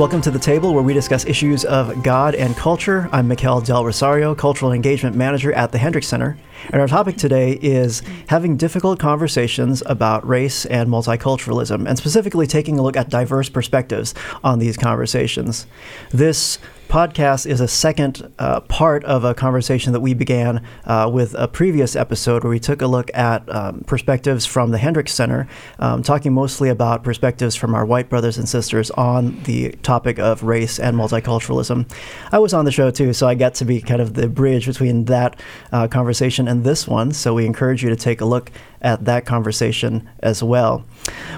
Welcome to the table where we discuss issues of God and culture. I'm Mikel Del Rosario, Cultural Engagement Manager at the Hendricks Center. And our topic today is having difficult conversations about race and multiculturalism, and specifically taking a look at diverse perspectives on these conversations. This podcast is a second uh, part of a conversation that we began uh, with a previous episode where we took a look at um, perspectives from the Hendricks Center, um, talking mostly about perspectives from our white brothers and sisters on the topic of race and multiculturalism. I was on the show too, so I got to be kind of the bridge between that uh, conversation and this one. So we encourage you to take a look at that conversation as well.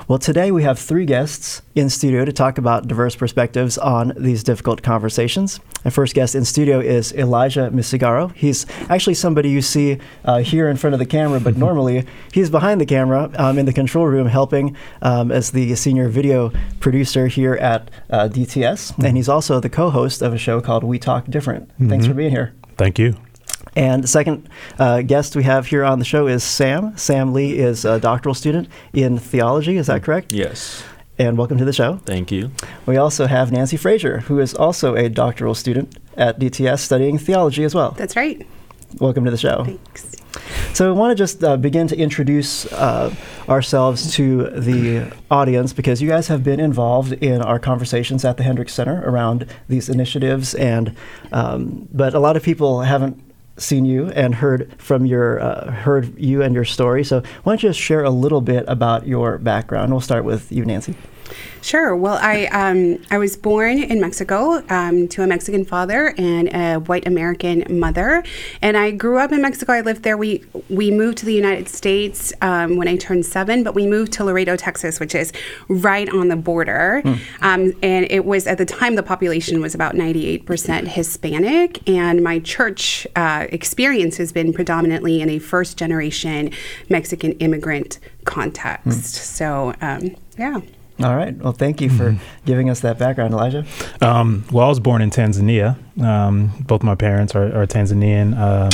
Well, today we have three guests in studio to talk about diverse perspectives on these difficult conversations. Our first guest in studio is Elijah Misigaro. He's actually somebody you see uh, here in front of the camera, but normally he's behind the camera um, in the control room helping um, as the senior video producer here at uh, DTS. And he's also the co host of a show called We Talk Different. Mm-hmm. Thanks for being here. Thank you. And the second uh, guest we have here on the show is Sam. Sam Lee is a doctoral student in theology. Is that correct? Yes. And welcome to the show. Thank you. We also have Nancy Frazier, who is also a doctoral student at DTS studying theology as well. That's right. Welcome to the show. Thanks. So, I want to just uh, begin to introduce uh, ourselves to the audience because you guys have been involved in our conversations at the Hendricks Center around these initiatives, and um, but a lot of people haven't seen you and heard from your uh, heard you and your story. So why don't you just share a little bit about your background? We'll start with you, Nancy. Sure. Well, I um, I was born in Mexico um, to a Mexican father and a white American mother, and I grew up in Mexico. I lived there. We we moved to the United States um, when I turned seven, but we moved to Laredo, Texas, which is right on the border. Mm. and it was at the time the population was about ninety eight percent Hispanic, and my church uh, experience has been predominantly in a first generation Mexican immigrant context. Mm. So um, yeah. All right. Well, thank you for mm-hmm. giving us that background, Elijah. Um, well, I was born in Tanzania. Um, both my parents are, are Tanzanian. Um,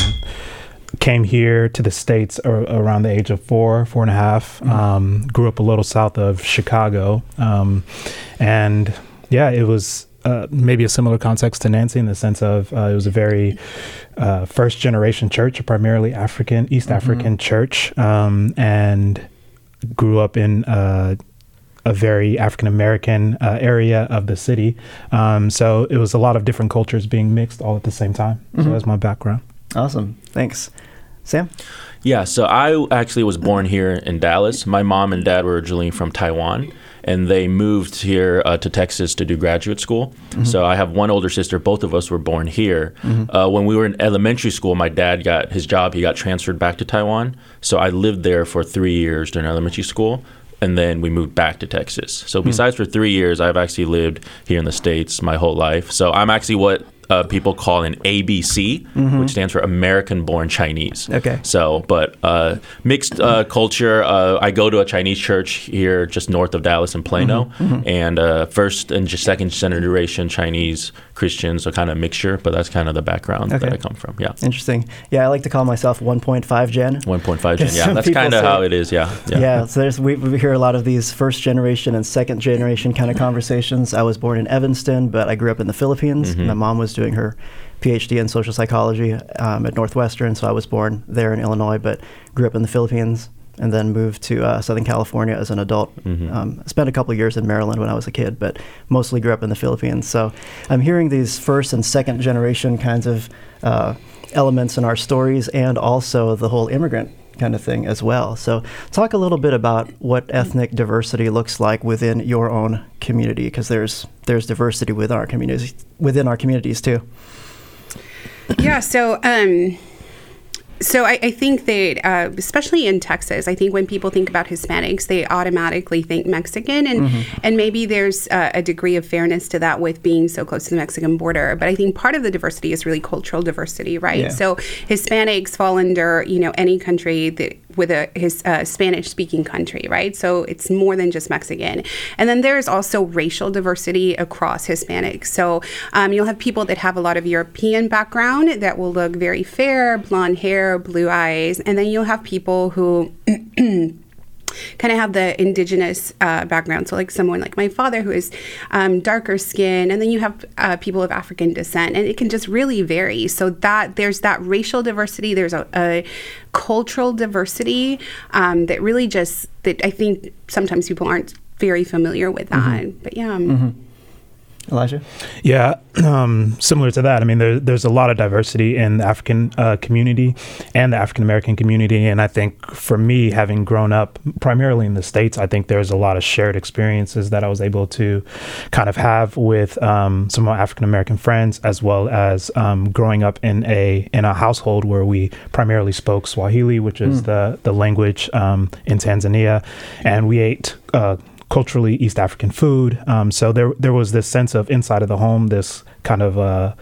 came here to the States ar- around the age of four, four and a half. Mm-hmm. Um, grew up a little south of Chicago. Um, and yeah, it was uh, maybe a similar context to Nancy in the sense of uh, it was a very uh, first generation church, a primarily African, East mm-hmm. African church. Um, and grew up in uh, a very African American uh, area of the city. Um, so it was a lot of different cultures being mixed all at the same time. Mm-hmm. So that's my background. Awesome. Thanks. Sam? Yeah, so I actually was born here in Dallas. My mom and dad were originally from Taiwan, and they moved here uh, to Texas to do graduate school. Mm-hmm. So I have one older sister. Both of us were born here. Mm-hmm. Uh, when we were in elementary school, my dad got his job. He got transferred back to Taiwan. So I lived there for three years during elementary school and then we moved back to Texas. So besides for three years, I've actually lived here in the states my whole life. So I'm actually what uh, people call an ABC, mm-hmm. which stands for American Born Chinese. Okay. So, but uh, mixed uh, culture. Uh, I go to a Chinese church here just north of Dallas in Plano, mm-hmm. Mm-hmm. and uh, first and just second generation Chinese Christians, so kind of mixture, but that's kind of the background okay. that I come from. Yeah. Interesting. Yeah, I like to call myself 1.5 gen. 1.5 gen. Yeah, that's kind of how it is. Yeah. Yeah. yeah so there's we, we hear a lot of these first generation and second generation kind of conversations. I was born in Evanston, but I grew up in the Philippines. Mm-hmm. My mom was doing her PhD in social psychology um, at Northwestern. So I was born there in Illinois, but grew up in the Philippines and then moved to uh, Southern California as an adult. Mm-hmm. Um, spent a couple years in Maryland when I was a kid, but mostly grew up in the Philippines. So I'm hearing these first and second generation kinds of uh, elements in our stories and also the whole immigrant kind of thing as well. So, talk a little bit about what ethnic diversity looks like within your own community, because there's there's diversity within our communities within our communities too. Yeah. So. Um, so I, I, think that, uh, especially in Texas, I think when people think about Hispanics, they automatically think Mexican, and mm-hmm. and maybe there's uh, a degree of fairness to that with being so close to the Mexican border. But I think part of the diversity is really cultural diversity, right? Yeah. So Hispanics fall under you know any country that with a his uh, Spanish speaking country, right? So it's more than just Mexican. And then there's also racial diversity across Hispanics. So um, you'll have people that have a lot of European background that will look very fair, blonde hair, blue eyes, and then you'll have people who kind of have the indigenous uh, background. So, like someone like my father who is um, darker skin, and then you have uh, people of African descent, and it can just really vary. So that there's that racial diversity, there's a, a cultural diversity um, that really just that I think sometimes people aren't very familiar with that. Mm-hmm. But yeah. Mm-hmm. Elijah? Yeah, um, similar to that. I mean, there, there's a lot of diversity in the African uh, community and the African American community. And I think for me, having grown up primarily in the States, I think there's a lot of shared experiences that I was able to kind of have with um, some of my African American friends, as well as um, growing up in a in a household where we primarily spoke Swahili, which is mm. the, the language um, in Tanzania. And we ate uh, culturally East African food. Um, so there there was this sense of inside of the home, this kind of uh,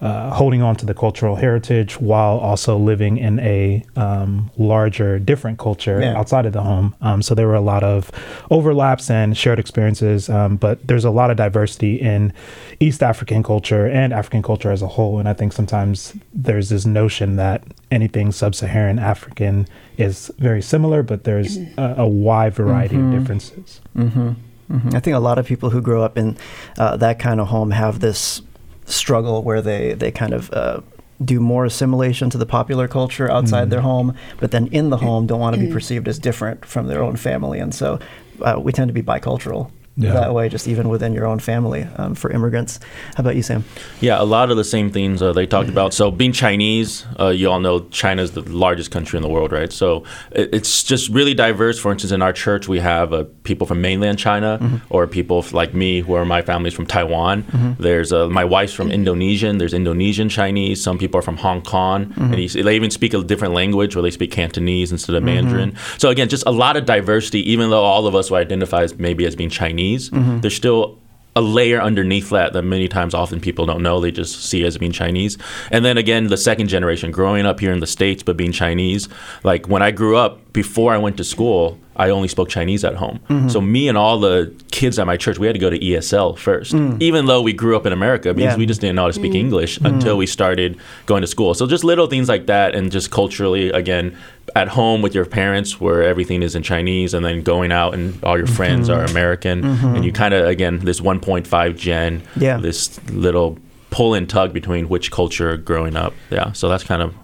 uh, holding on to the cultural heritage while also living in a um, larger, different culture yeah. outside of the home. Um, so there were a lot of overlaps and shared experiences, um, but there's a lot of diversity in East African culture and African culture as a whole. And I think sometimes there's this notion that anything sub-Saharan African is very similar, but there's mm-hmm. a, a wide variety mm-hmm. of differences. Mm-hmm. mm-hmm. I think a lot of people who grow up in uh, that kind of home have this struggle where they they kind of uh, do more assimilation to the popular culture outside their home, but then in the home don't want to be mm. perceived as different from their own family, and so uh, we tend to be bicultural yeah. that way, just even within your own family um, for immigrants. How about you, Sam? Yeah, a lot of the same things uh, they talked about. So, being Chinese, uh, you all know China is the largest country in the world, right? So, it, it's just really diverse. For instance, in our church, we have uh, people from mainland China mm-hmm. or people like me, who are my family's from Taiwan. Mm-hmm. There's uh, my wife's from Indonesian. There's Indonesian Chinese. Some people are from Hong Kong. Mm-hmm. And they even speak a different language where they speak Cantonese instead of mm-hmm. Mandarin. So, again, just a lot of diversity, even though all of us would identify as maybe as being Chinese. Mm-hmm. There's still a layer underneath that that many times often people don't know. They just see as being Chinese. And then again, the second generation, growing up here in the States but being Chinese. Like when I grew up, before I went to school, I only spoke Chinese at home. Mm-hmm. So me and all the kids at my church, we had to go to ESL first, mm. even though we grew up in America because yeah. we just didn't know how to speak mm. English mm. until we started going to school. So just little things like that, and just culturally, again, at home with your parents where everything is in Chinese, and then going out and all your friends mm-hmm. are American, mm-hmm. and you kind of again this 1.5 gen, yeah. this little pull and tug between which culture growing up. Yeah, so that's kind of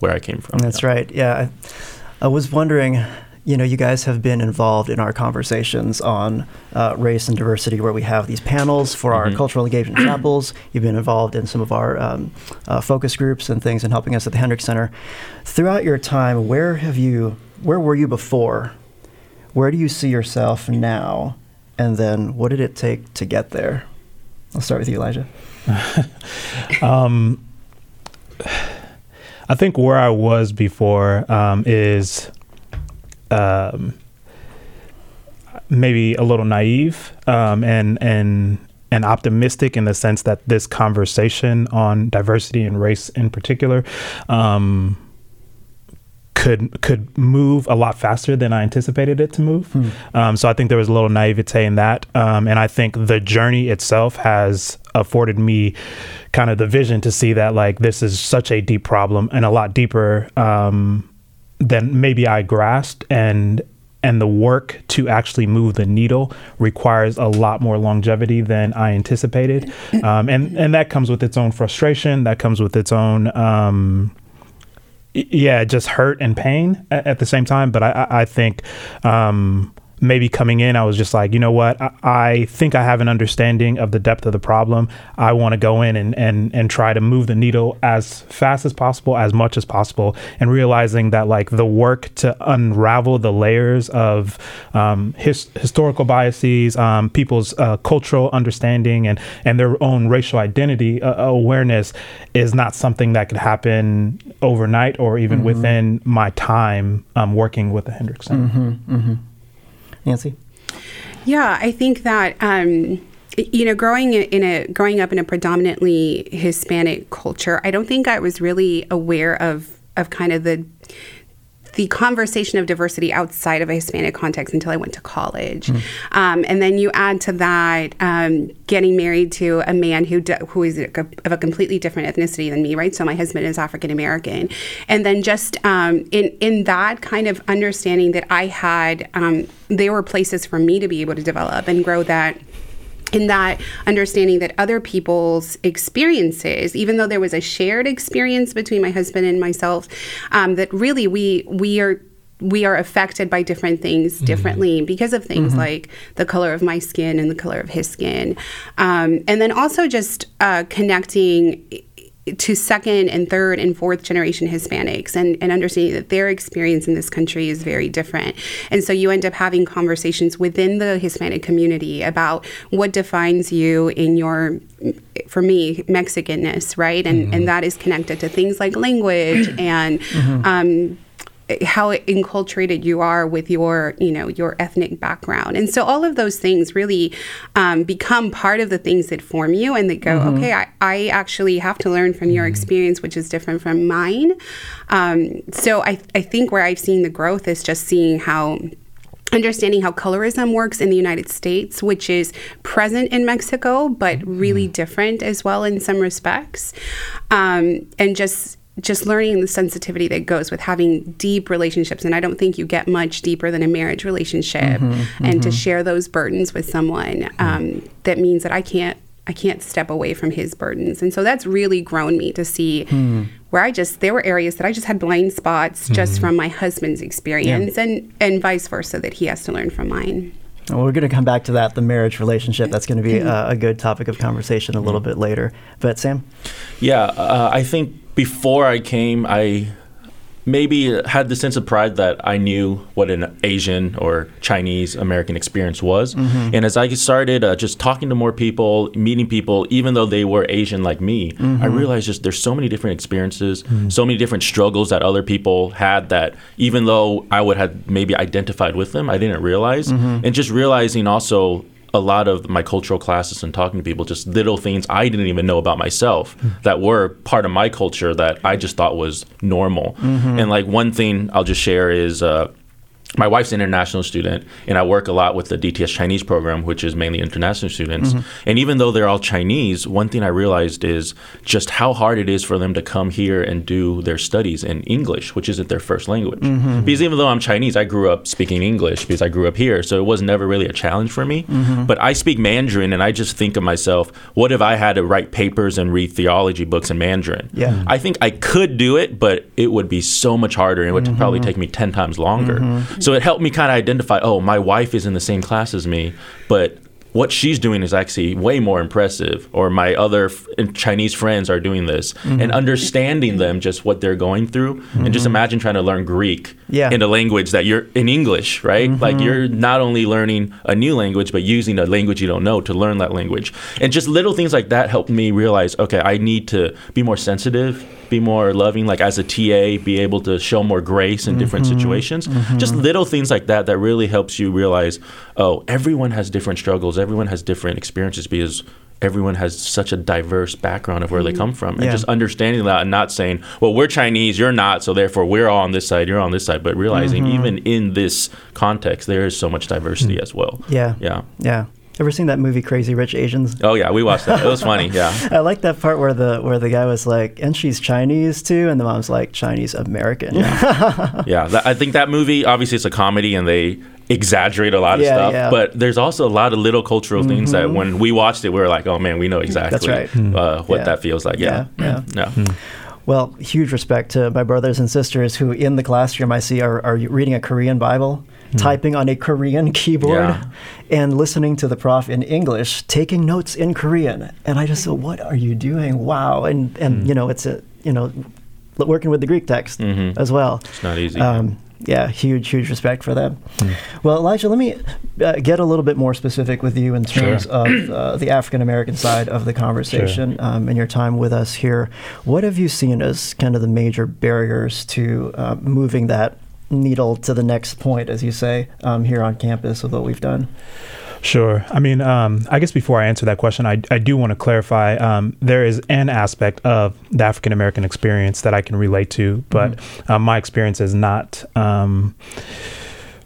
where I came from. That's yeah. right. Yeah, I, I was wondering you know, you guys have been involved in our conversations on uh, race and diversity, where we have these panels for mm-hmm. our cultural engagement chapels. You've been involved in some of our um, uh, focus groups and things, and helping us at the Hendricks Center. Throughout your time, where have you, where were you before? Where do you see yourself now? And then, what did it take to get there? I'll start with you, Elijah. um, I think where I was before um, is um, maybe a little naive um, and and and optimistic in the sense that this conversation on diversity and race in particular um, could could move a lot faster than I anticipated it to move. Hmm. Um, so I think there was a little naivete in that, um, and I think the journey itself has afforded me kind of the vision to see that like this is such a deep problem and a lot deeper um, than maybe I grasped and and the work to actually move the needle requires a lot more longevity than I anticipated, um, and and that comes with its own frustration. That comes with its own, um, yeah, just hurt and pain at, at, the same time. But I, I think um, maybe coming in, I was just like, you know what? I, I, think I have an understanding of the depth of the problem. I want to go in and, and, and try to move the needle as fast as possible, as much as possible, and realizing that like the work to unravel the layers of um, his, historical biases, um, people's uh, cultural understanding, and, and their own racial identity uh, awareness is not something that could happen overnight or even mm-hmm. within my time um, working with the Hendricks Center. Mm-hmm, mm-hmm. Nancy? Yeah, I think that. Um, you know, growing in a growing up in a predominantly Hispanic culture, I don't think I was really aware of of kind of the the conversation of diversity outside of a Hispanic context until I went to college. Um, and then you add to that um, getting married to a man who who is a, of a completely different ethnicity than me, right? So my husband is African American, and then just um, in in that kind of understanding that I had, um, there were places for me to be able to develop and grow that in that understanding that other people's experiences, even though there was a shared experience between my husband and myself, um, that really we we are we are affected by different things differently because of things like the color of my skin and the color of his skin, um, and then also just uh, connecting to second and third and fourth generation Hispanics and, and understanding that their experience in this country is very different. And so you end up having conversations within the Hispanic community about what defines you in your, for me, Mexicanness, right? And, and that is connected to things like language and um, how enculturated you are with your you know your ethnic background. And so all of those things really um, become part of the things that form you and that go okay I, I actually have to learn from your experience which is different from mine. Um, so I, I think where i've seen the growth is just seeing how understanding how colorism works in the United States, which is present in Mexico, but really different as well in some respects, um, and just just learning the sensitivity that goes with having deep relationships. And i don't think you get much deeper than a marriage relationship. And to share those burdens with someone um, that means that i can't i can't step away from his burdens. And so that's really grown me to see where i just there were areas that i just had blind spots just from my husband's experience and and vice versa that he has to learn from mine. Well, we're going to come back to that, the marriage relationship. That's going to be uh, a good topic of conversation a little bit later. But Sam, Yeah, uh, I think before I came, I maybe had the sense of pride that I knew what an Asian or Chinese American experience was. Mm-hmm. And as I started uh, just talking to more people, meeting people, even though they were Asian like me, I mm-hmm. realized just there's so many different experiences, mm. so many different struggles that other people had that even though I would have maybe identified with them, I didn't realize. Mm-hmm. And just realizing also a lot of my cultural classes and talking to people, just little things I didn't even know about myself that were part of my culture that I just thought was normal. And like one thing I'll just share is. Uh, my wife's an international student, and I work a lot with the DTS Chinese program, which is mainly international students. Mm-hmm. And even though they're all Chinese, one thing I realized is just how hard it is for them to come here and do their studies in English, which isn't their first language. Mm-hmm. Because even though I'm Chinese, I grew up speaking English because I grew up here, so it was never really a challenge for me. Mm-hmm. But I speak Mandarin, and I just think of myself, what if I had to write papers and read theology books in Mandarin? Yeah. I think I could do it, but it would be so much harder and it would probably take me 10 times longer. So it helped me kind of identify oh, my wife is in the same class as me, but what she's doing is actually way more impressive, or my other f- Chinese friends are doing this, mm-hmm. and understanding them just what they're going through. And just mm-hmm. imagine trying to learn Greek Yeah. in a language that you're in English, right? Mm-hmm. Like you're not only learning a new language, but using a language you don't know to learn that language. And just little things like that helped me realize okay, I need to be more sensitive, be more loving, like as a TA, be able to show more grace in different mm-hmm. situations. Mm-hmm. Just little things like that that really helps you realize oh, everyone has different struggles, everyone has different experiences because. Everyone has such a diverse background of where they come from, and Yeah. just understanding that and not saying, "Well, we're Chinese, you're not, so therefore we're all on this side, you're on this side," but realizing mm-hmm. even in this context, there is so much diversity mm. as well. yeah, Yeah. yeah. Ever seen that movie Crazy Rich Asians? Oh yeah, we watched that. It was funny. Yeah. I like that part where the where the guy was like, and she's Chinese too, and the mom's like Chinese American. Yeah, that, I think that movie obviously it's a comedy and they exaggerate a lot of Yeah, stuff, yeah. but there's also a lot of little cultural things that mm-hmm. when we watched it, we were like, oh man, we know exactly right. uh, mm. what Yeah. that feels like. Yeah, Yeah, yeah. Mm, hmm. Well, huge respect to my brothers and sisters who, in the classroom, I see are, are reading a Korean Bible, typing on a Korean keyboard, Yeah. and listening to the prof in English, taking notes in Korean. And I just said, "What are you doing? Wow!" And and you know, it's a you know, working with the Greek text Mhm. as well. It's not easy. Um, yeah, huge, huge respect for them. Well, Elijah, let me uh, get a little bit more specific with you in terms of uh, the African American side of the conversation um, and your time with us here. What have you seen as kind of the major barriers to uh, moving that needle to the next point, as you say, um, here on campus with what we've done? Sure. I mean, um, I guess before I answer that question, I, I do want to clarify um, there is an aspect of the African American experience that I can relate to, but mm-hmm. uh, my experience is not. Um,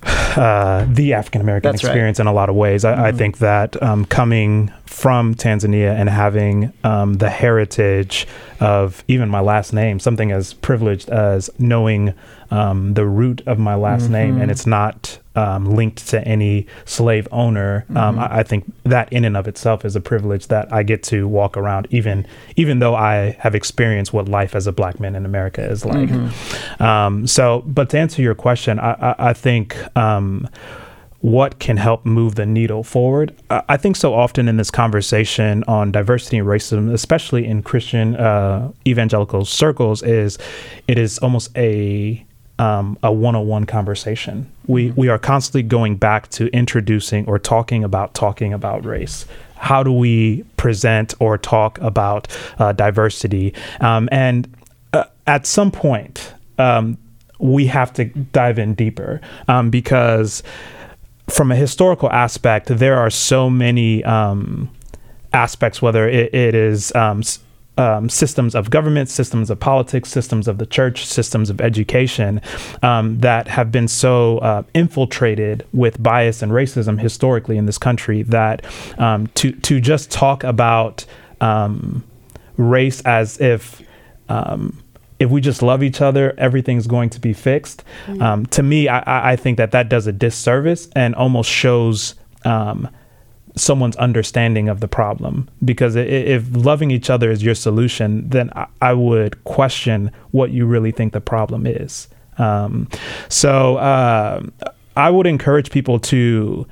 uh, the African American experience right. in a lot of ways. I, mm-hmm. I think that um, coming from Tanzania and having um, the heritage of even my last name, something as privileged as knowing um, the root of my last mm-hmm. name, and it's not um, linked to any slave owner. Um, mm-hmm. I, I, think that in and of itself is a privilege that I get to walk around, even even though I have experienced what life as a black man in America is like. Mm-hmm. Um, so, but to answer your question, I, I, I think um, what can help move the needle forward. I think so often in this conversation on diversity and racism, especially in Christian uh, evangelical circles, is it is almost a um, a one-on-one conversation. We mm-hmm. we are constantly going back to introducing or talking about talking about race. How do we present or talk about uh, diversity? Um, and uh, at some point, um, we have to dive in deeper um, because from a historical aspect, there are so many um, aspects, whether it, it is um, um, systems of government, systems of politics, systems of the church, systems of education um, that have been so uh, infiltrated with bias and racism historically in this country that um, to to just talk about um, race as if um, if we just love each other, everything's going to be fixed. Mm-hmm. Um, to me, I, I, think that that does a disservice and almost shows um, someone's understanding of the problem. Because if loving each other is your solution, then I would question what you really think the problem is. Um, so uh, I would encourage people to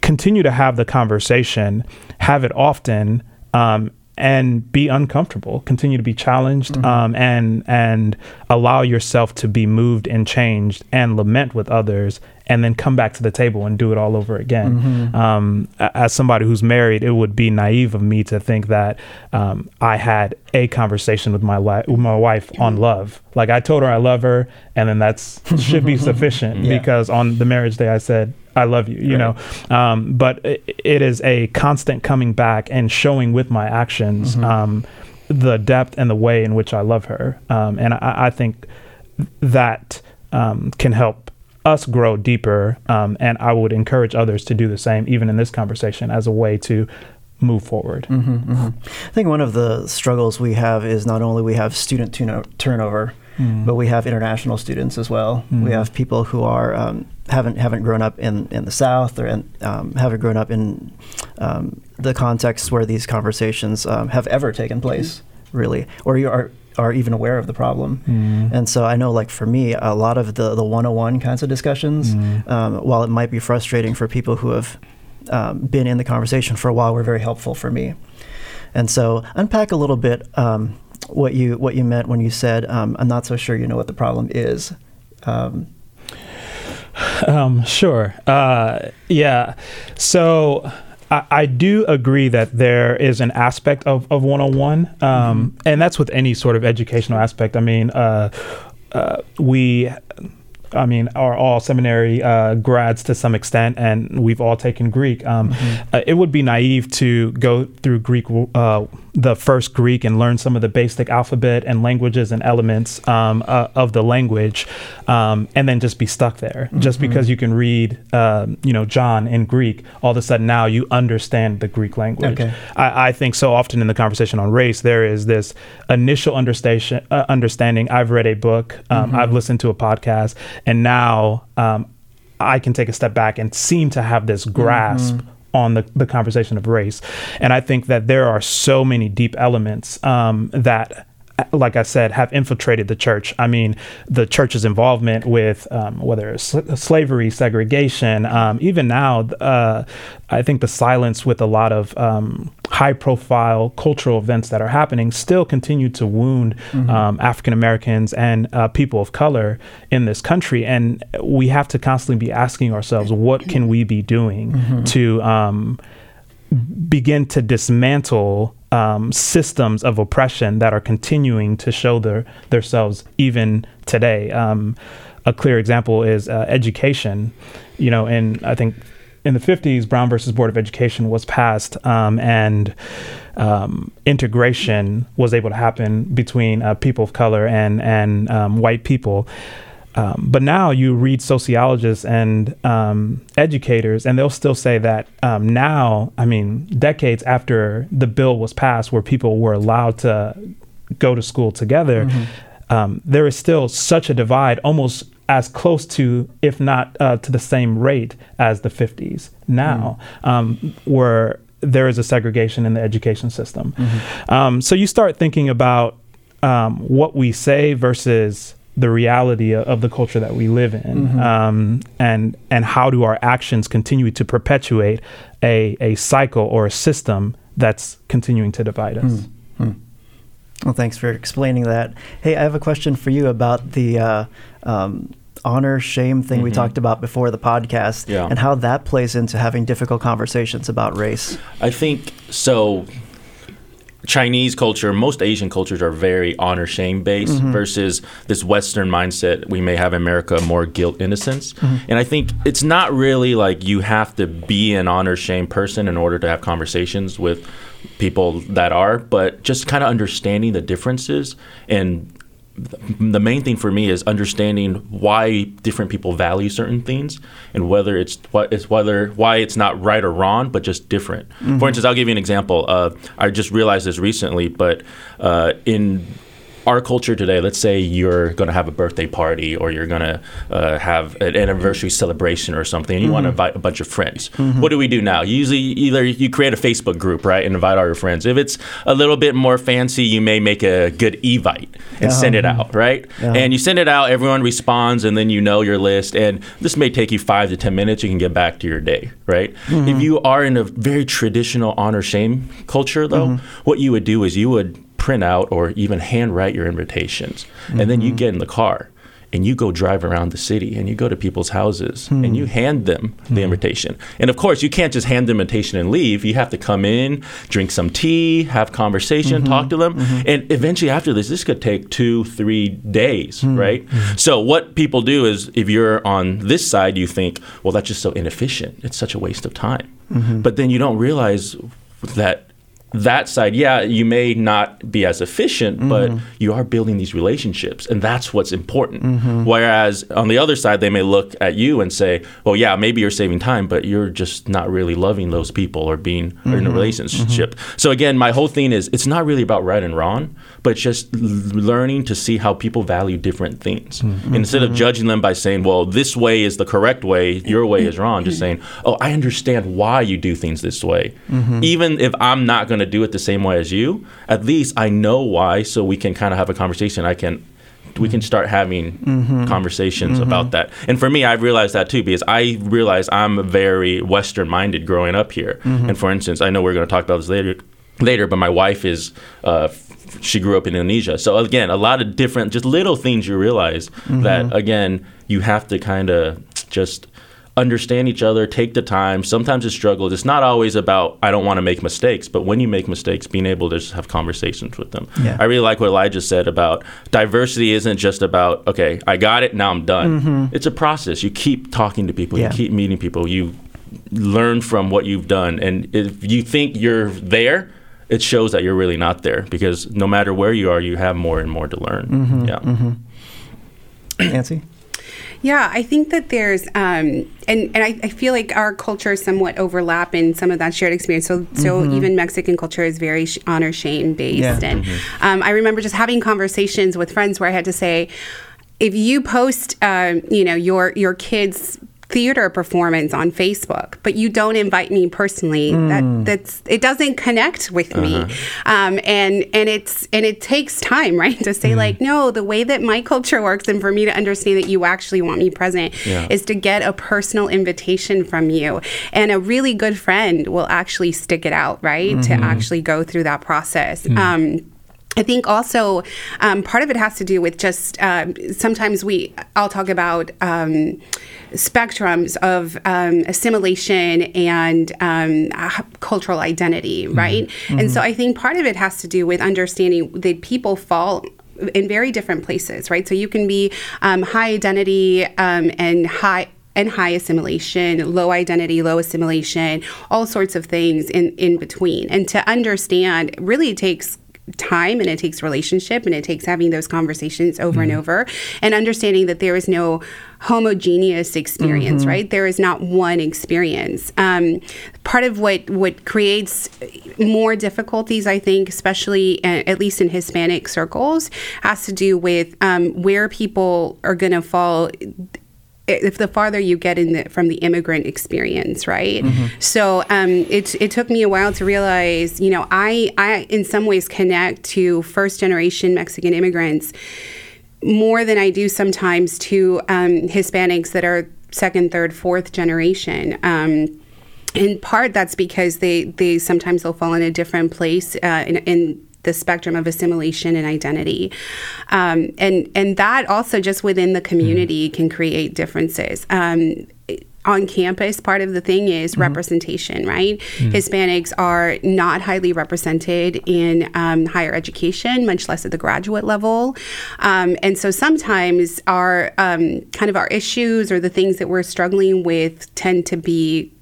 continue to have the conversation, have it often, um, and be uncomfortable continue to be challenged mm-hmm. um, and and allow yourself to be moved and changed and lament with others and then come back to the table and do it all over again mm-hmm. um, as somebody who's married it would be naive of me to think that um, i had a conversation with my, li- with my wife on love like i told her i love her and then that's should be sufficient yeah. because on the marriage day i said I love you, you right. know. Um, but it, it is a constant coming back and showing with my actions mm-hmm. um, the depth and the way in which I love her. Um, and I, I, think that um, can help us grow deeper. Um, and I would encourage others to do the same, even in this conversation, as a way to move forward. Mm-hmm, mm-hmm. I think one of the struggles we have is not only we have student turnover, mm. but we have international students as well. Mm. We have people who are um, haven't haven't grown up in, in the South or in, um, haven't grown up in um, the context where these conversations um, have ever taken place, really, or you are are even aware of the problem. Mm. And so I know, like for me, a lot of the the 101 kinds of discussions, mm. Um, while it might be frustrating for people who have um, been in the conversation for a while, were very helpful for me. And so unpack a little bit um, what you what you meant when you said I'm not so sure you know what the problem is. Um, sure. Uh, yeah. So I, I, do agree that there is an aspect of, of one-on-one, um, mm-hmm. and that's with any sort of educational aspect. I mean, uh, uh, we I mean, are all seminary uh, grads to some extent, and we've all taken Greek. Um, mm-hmm. uh, it would be naive to go through Greek, uh, the first Greek, and learn some of the basic alphabet and languages and elements um, uh, of the language, um, and then just be stuck there. Mm-hmm. Just because you can read, um, you know, John in Greek, all of a sudden now you understand the Greek language. Okay. I, I, think so often in the conversation on race, there is this initial understanding. Uh, understanding. I've read a book. Um, mm-hmm. I've listened to a podcast and now um, I can take a step back and seem to have this grasp. Mm-hmm. On the, the conversation of race. And I think that there are so many deep elements um, that like I said, have infiltrated the church. I mean, the church's involvement with um, whether it's slavery, segregation, um, even now, uh, I think the silence with a lot of um, high profile cultural events that are happening still continue to wound mm-hmm. Um, African Americans and uh, people of color in this country. And we have to constantly be asking ourselves, what can we be doing mm-hmm. to um, begin to dismantle um, systems of oppression that are continuing to show their themselves even today. Um, a clear example is uh, education. You know, and I think in the 50s, Brown versus Board of Education was passed, um, and um, integration was able to happen between uh, people of color and and um, white people. Um, but now you read sociologists and um, educators, and they'll still say that um, now, I mean, decades after the bill was passed, where people were allowed to go to school together, mm-hmm. there is still such a divide, almost as close to, if not uh, to the same rate as the 50s now, um, where there is a segregation in the education system. Mm-hmm. Um, so you start thinking about um, what we say versus the reality of the culture that we live in, mm-hmm. um, and and how do our actions continue to perpetuate a a cycle or a system that's continuing to divide us. Mm-hmm. Well, thanks for explaining that. Hey, I have a question for you about the uh, um, honor shame thing mm-hmm. we talked about before the podcast yeah. and how that plays into having difficult conversations about race. I think so. Chinese culture, most Asian cultures are very honor shame based mm-hmm. versus this Western mindset we may have in America, more guilt innocence. Mm-hmm. And I think it's not really like you have to be an honor shame person in order to have conversations with people that are, but just kind of understanding the differences and the main thing for me is understanding why different people value certain things and whether it's what is whether why it's not right or wrong but just different mm-hmm. for instance i'll give you an example uh, i just realized this recently but uh, in our culture today, let's say you're going to have a birthday party or you're going to uh, have an anniversary celebration or something, and you mm-hmm. want to invite a bunch of friends. Mm-hmm. What do we do now? Usually, either you create a Facebook group, right, and invite all your friends. If it's a little bit more fancy, you may make a good evite and send it out, right? And you send it out, everyone responds, and then you know your list. And this may take you five to 10 minutes. You can get back to your day, right? Mm-hmm. If you are in a very traditional honor shame culture, though, mm-hmm. what you would do is you would print out or even handwrite your invitations. Mm-hmm. And then you get in the car and you go drive around the city and you go to people's houses hmm. and you hand them the hmm. invitation. And of course, you can't just hand the invitation and leave. You have to come in, drink some tea, have conversation, mm-hmm. talk to them. Mm-hmm. And eventually, after this, this could take two, three days, hmm. right? Hmm. So, what people do is if you're on this side, you think, well, that's just so inefficient. It's such a waste of time. Mm-hmm. But then you don't realize that that side, yeah, you may not be as efficient, mm-hmm. but you are building these relationships, and that's what's important. Mm-hmm. Whereas on the other side, they may look at you and say, "Well, yeah, maybe you're saving time, but you're just not really loving those people or being mm-hmm. in a mm-hmm. relationship." Mm-hmm. So again, my whole thing is it's not really about right and wrong, but just learning to see how people value different things. Mm-hmm. Instead of judging them by saying, "Well, this way is the correct way, your way is wrong," just saying, "Oh, I understand why you do things this way," even if I'm not going to do it the same way as you, at least I know why, so we can kind of have a conversation. I can we can start having mm-hmm. conversations mm-hmm. about that. And for me, I've realized that too because I realize I'm very Western minded growing up here. Mm-hmm. And for instance, I know we're going to talk about this later. Later, but my wife is. Uh, she grew up in Indonesia. So again, a lot of different, just little things you realize mm-hmm. that again you have to kind of just understand each other, take the time. Sometimes it's struggle. It's not always about I don't want to make mistakes, but when you make mistakes, being able to just have conversations with them. Yeah. I really like what Elijah said about diversity isn't just about okay, I got it, now I'm done. Mm-hmm. It's a process. You keep talking to people, yeah. you keep meeting people, you learn from what you've done, and if you think you're there. It shows that you're really not there because no matter where you are, you have more and more to learn. Mm-hmm. Yeah. Mm-hmm. Nancy? Yeah, I think that there's, um, and and I, I, feel like our culture somewhat overlap in some of that shared experience. So so mm-hmm. even Mexican culture is very sh- honor shame based, yeah. and mm-hmm. um, I remember just having conversations with friends where I had to say, if you post, um, you know, your your kids theater performance on Facebook, but you don't invite me personally. Mm. That that's it doesn't connect with uh-huh. me, um, and and it's and it takes time, right, to say mm. like, no, the way that my culture works, and for me to understand that you actually want me present, yeah. is to get a personal invitation from you, and a really good friend will actually stick it out, right, mm-hmm. to actually go through that process. Mm. Um, I think also um, part of it has to do with just um, sometimes we, I'll talk about um, spectrums of um, assimilation and um, cultural identity, mm-hmm. right? Mm-hmm. And so I think part of it has to do with understanding that people fall in very different places, right? So you can be um, high identity and high and high assimilation, low identity, low assimilation, all sorts of things in, in between. And to understand really takes time and it takes relationship and it takes having those conversations over mm-hmm. and over and understanding that there is no homogeneous experience mm-hmm. right there is not one experience um, part of what what creates more difficulties i think especially uh, at least in hispanic circles has to do with um, where people are going to fall if the farther you get in the, from the immigrant experience, right? Mm-hmm. So um, it it took me a while to realize, you know, I I in some ways connect to first generation Mexican immigrants more than I do sometimes to um, Hispanics that are second, third, fourth generation. Um, in part, that's because they they sometimes they'll fall in a different place uh, in, in the spectrum of assimilation and identity. Um, and, and that also just within the community mm. can create differences. Um, on campus, part of the thing is mm-hmm. representation, right? Mm. Hispanics are not highly represented in um, higher education, much less at the graduate level. Um, and so sometimes our um, kind of our issues or the things that we're struggling with tend to be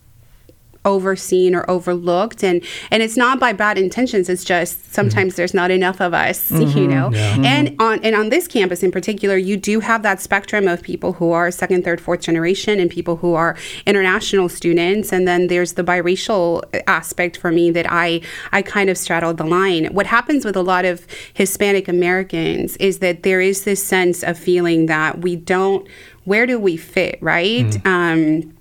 overseen or overlooked and and it's not by bad intentions it's just sometimes mm-hmm. there's not enough of us mm-hmm, you know yeah. mm-hmm. and on and on this campus in particular you do have that spectrum of people who are second third fourth generation and people who are international students and then there's the biracial aspect for me that I I kind of straddled the line what happens with a lot of Hispanic Americans is that there is this sense of feeling that we don't where do we fit right mm. um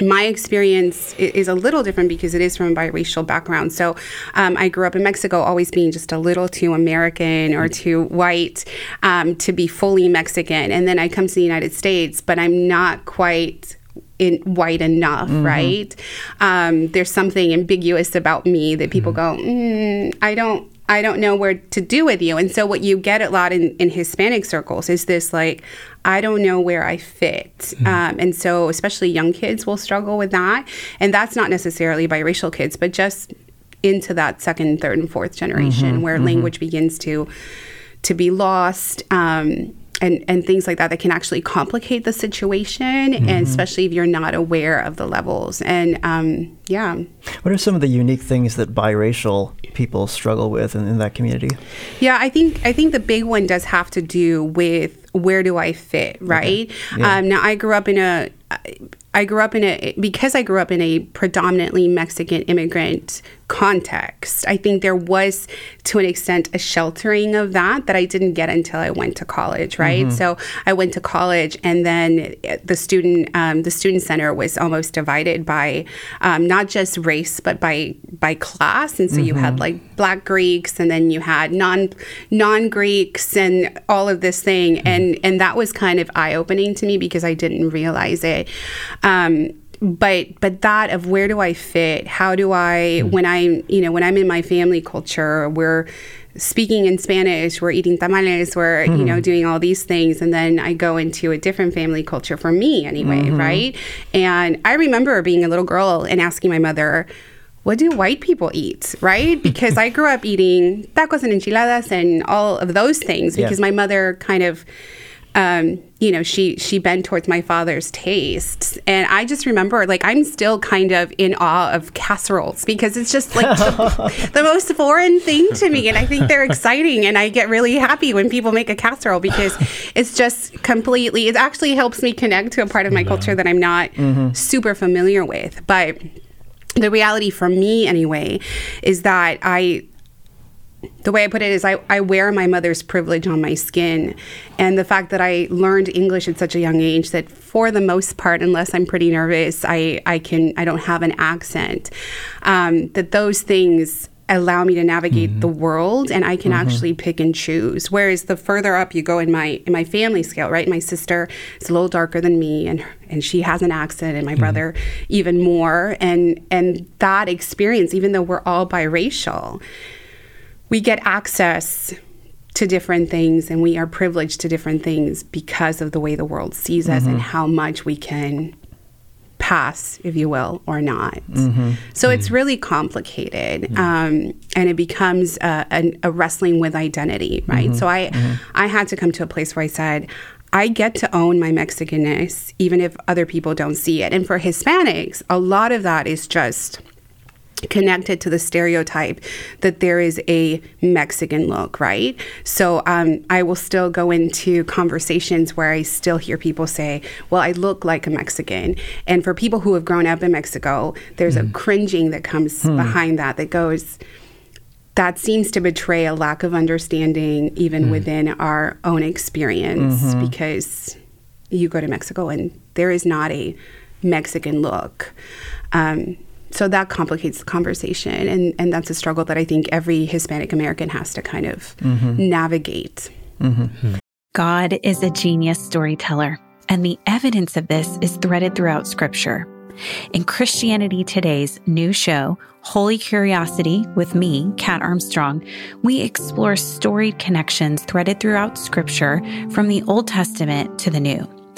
my experience is a little different because it is from a biracial background. So um, I grew up in Mexico, always being just a little too American or too white um, to be fully Mexican. And then I come to the United States, but I'm not quite in white enough, mm-hmm. right? Um, there's something ambiguous about me that people mm-hmm. go, mm, I don't. I don't know where to do with you. And so, what you get a lot in, in Hispanic circles is this like, I don't know where I fit. Mm-hmm. Um, and so, especially young kids will struggle with that. And that's not necessarily biracial kids, but just into that second, third, and fourth generation mm-hmm. where mm-hmm. language begins to to be lost. Um, and, and things like that that can actually complicate the situation, and mm-hmm. especially if you're not aware of the levels. And um, yeah. What are some of the unique things that biracial people struggle with in, in that community? Yeah, I think I think the big one does have to do with where do I fit, right? Okay. Yeah. Um, now I grew up in a I grew up in a because I grew up in a predominantly Mexican immigrant context. I think there was to an extent a sheltering of that that I didn't get until I went to college, right? Mm-hmm. So I went to college and then the student um, the student center was almost divided by um, not just race but by by class and so mm-hmm. you had mm-hmm. like black Greeks and then you had non non Greeks and all of this thing mm-hmm. and and that was kind of eye opening to me because I didn't realize it. Um, but but that of where do I fit? How do I mm. when I'm you know when I'm in my family culture, we're speaking in Spanish, we're eating tamales, we're mm-hmm. you know mm-hmm. doing all these things, and then I go into a different family culture for me anyway, mm-hmm. right? And I remember being a little girl and asking my mother. What do white people eat, right? Because I grew up eating tacos and enchiladas and all of those things because yeah. my mother kind of um, you know, she she bent towards my father's tastes, and I just remember like I'm still kind of in awe of casseroles because it's just like the, the, most foreign thing to me, and I think they're exciting, and I get really happy when people make a casserole because it's just completely. It actually helps me connect to a part of my culture that I'm not mm-hmm. super familiar with, but the reality for me anyway is that I the way I put it is I, I wear my mother's privilege on my skin. And the fact that I learned English at such a young age that for the most part, unless I'm pretty nervous, I, I can I don't have an accent. Um, that those things allow me to navigate mm-hmm. the world and I can mm-hmm. actually pick and choose. Whereas the further up you go in my in my family scale, right? My sister is a little darker than me and and she has an accent and my mm-hmm. brother even more. And and that experience, even though we're all biracial, we get access to different things and we are privileged to different things because of the way the world sees us mm-hmm. and how much we can pass, if you will, or not. Mm-hmm. So mm-hmm. it's really complicated, mm-hmm. um, and it becomes a, a, a, wrestling with identity, right? Mm-hmm. So I, mm-hmm. I had to come to a place where I said, I get to own my Mexicanness, even if other people don't see it. And for Hispanics, a lot of that is just connected to the stereotype that there is a Mexican look, right? So um, I will still go into conversations where I still hear people say, Well, I look like a Mexican. And for people who have grown up in Mexico, there's mm. a cringing that comes hmm. behind that that goes, that seems to betray a lack of understanding even mm. within our own experience mm-hmm. because you go to Mexico and there is not a Mexican look. Um, so that complicates the conversation and, and that's a struggle that i think every hispanic american has to kind of mm-hmm. navigate mm-hmm. god is a genius storyteller and the evidence of this is threaded throughout scripture in christianity today's new show holy curiosity with me kat armstrong we explore storied connections threaded throughout scripture from the old testament to the new